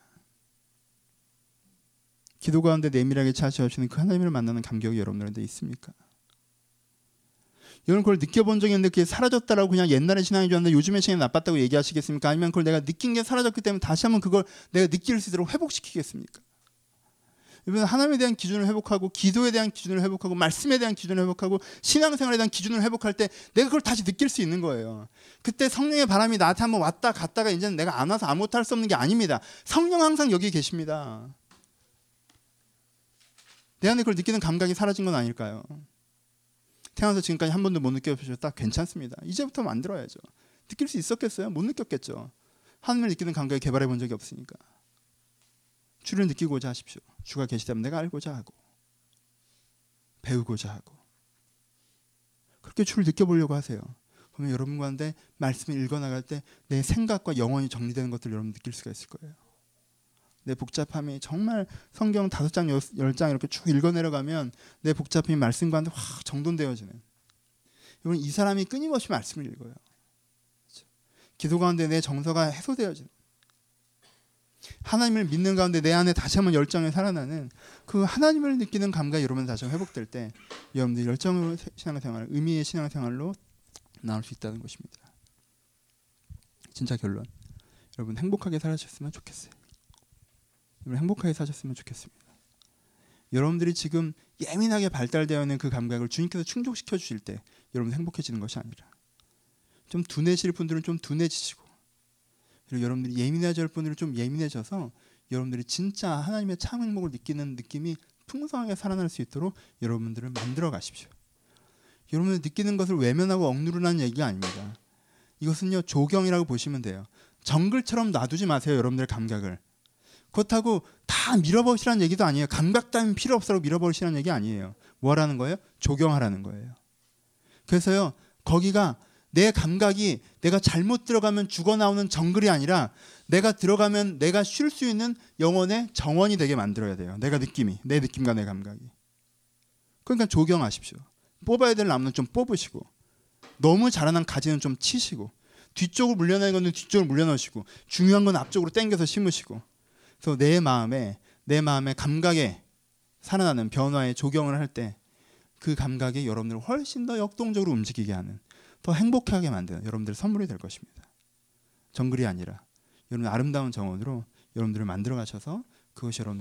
기도 가운데 내밀하게 찾아오시는 그 하나님을 만나는 감격이 여러분들한테 있습니까? 여러분 그걸 느껴본 적이 있는데 그게 사라졌다라고 그냥 옛날에 신앙이 좋았는데 요즘의 신앙이 나빴다고 얘기하시겠습니까? 아니면 그걸 내가 느낀 게 사라졌기 때문에 다시 한번 그걸 내가 느낄 수 있도록 회복시키겠습니까? 여러분 하나님에 대한 기준을 회복하고 기도에 대한 기준을 회복하고 말씀에 대한 기준을 회복하고 신앙생활에 대한 기준을 회복할 때 내가 그걸 다시 느낄 수 있는 거예요. 그때 성령의 바람이 나한테 한번 왔다 갔다가 이제는 내가 안 와서 아무것도 할 수 없는 게 아닙니다. 성령 항상 여기 계십니다. 내 안에 그걸 느끼는 감각이 사라진 건 아닐까요? 태어나서 지금까지 한 번도 못 느껴보셨다? 괜찮습니다. 이제부터 만들어야죠. 느낄 수 있었겠어요? 못 느꼈겠죠. 하늘을 느끼는 감각을 개발해 본 적이 없으니까. 주를 느끼고자 하십시오. 주가 계시다면 내가 알고자 하고 배우고자 하고 그렇게 주를 느껴보려고 하세요. 그러면 여러분 가운데 말씀을 읽어나갈 때 내 생각과 영혼이 정리되는 것들 여러분 느낄 수가 있을 거예요. 내 복잡함이 정말 성경 다섯 장, 열 장 이렇게 쭉 읽어내려가면 내 복잡함이 말씀 가운데 확 정돈되어지는. 이 사람이 끊임없이 말씀을 읽어요. 그렇죠? 기도 가운데 내 정서가 해소되어지는. 하나님을 믿는 가운데 내 안에 다시 한번 열정이 살아나는 그 하나님을 느끼는 감각이 여러분 다시 회복될 때 여러분들이 열정으로 신앙생활, 의미의 신앙생활로 나올 수 있다는 것입니다. 진짜 결론. 여러분 행복하게 살아셨으면 좋겠어요. 여러분 행복하게 사셨으면 좋겠습니다. 여러분들이 지금 예민하게 발달되어 있는 그 감각을 주님께서 충족시켜 주실 때 여러분 행복해지는 것이 아니라 좀 둔해질 분들은 좀 둔해지시고 그리고 여러분들이 예민해질 분들은 좀 예민해져서 여러분들이 진짜 하나님의 참 행복을 느끼는 느낌이 풍성하게 살아날 수 있도록 여러분들을 만들어 가십시오. 여러분들 느끼는 것을 외면하고 억누르라는 얘기가 아닙니다. 이것은요 조경이라고 보시면 돼요. 정글처럼 놔두지 마세요 여러분들 감각을. 그렇다고 다 밀어버리시라는 얘기도 아니에요. 감각 따윈 필요 없어라고 밀어버리시라는 얘기 아니에요. 뭐라는 거예요? 조경하라는 거예요. 그래서요 거기가 내 감각이 내가 잘못 들어가면 죽어 나오는 정글이 아니라 내가 들어가면 내가 쉴 수 있는 영혼의 정원이 되게 만들어야 돼요. 내가 느낌이 내 느낌과 내 감각이. 그러니까 조경하십시오. 뽑아야 될 나무는 좀 뽑으시고 너무 자라난 가지는 좀 치시고 뒤쪽으로 물려나는 거는 뒤쪽으로 물려놓으시고 중요한 건 앞쪽으로 당겨서 심으시고 그래서 내 마음에 내 마음의 감각에 살아나는 변화의 조경을 할 때 그 감각이 여러분들을 훨씬 더 역동적으로 움직이게 하는 더 행복하게 만드는 여러분들 선물이 될 것입니다. 정글이 아니라 여러분 아름다운 정원으로 여러분들을 만들어 가셔서 그것이 여러분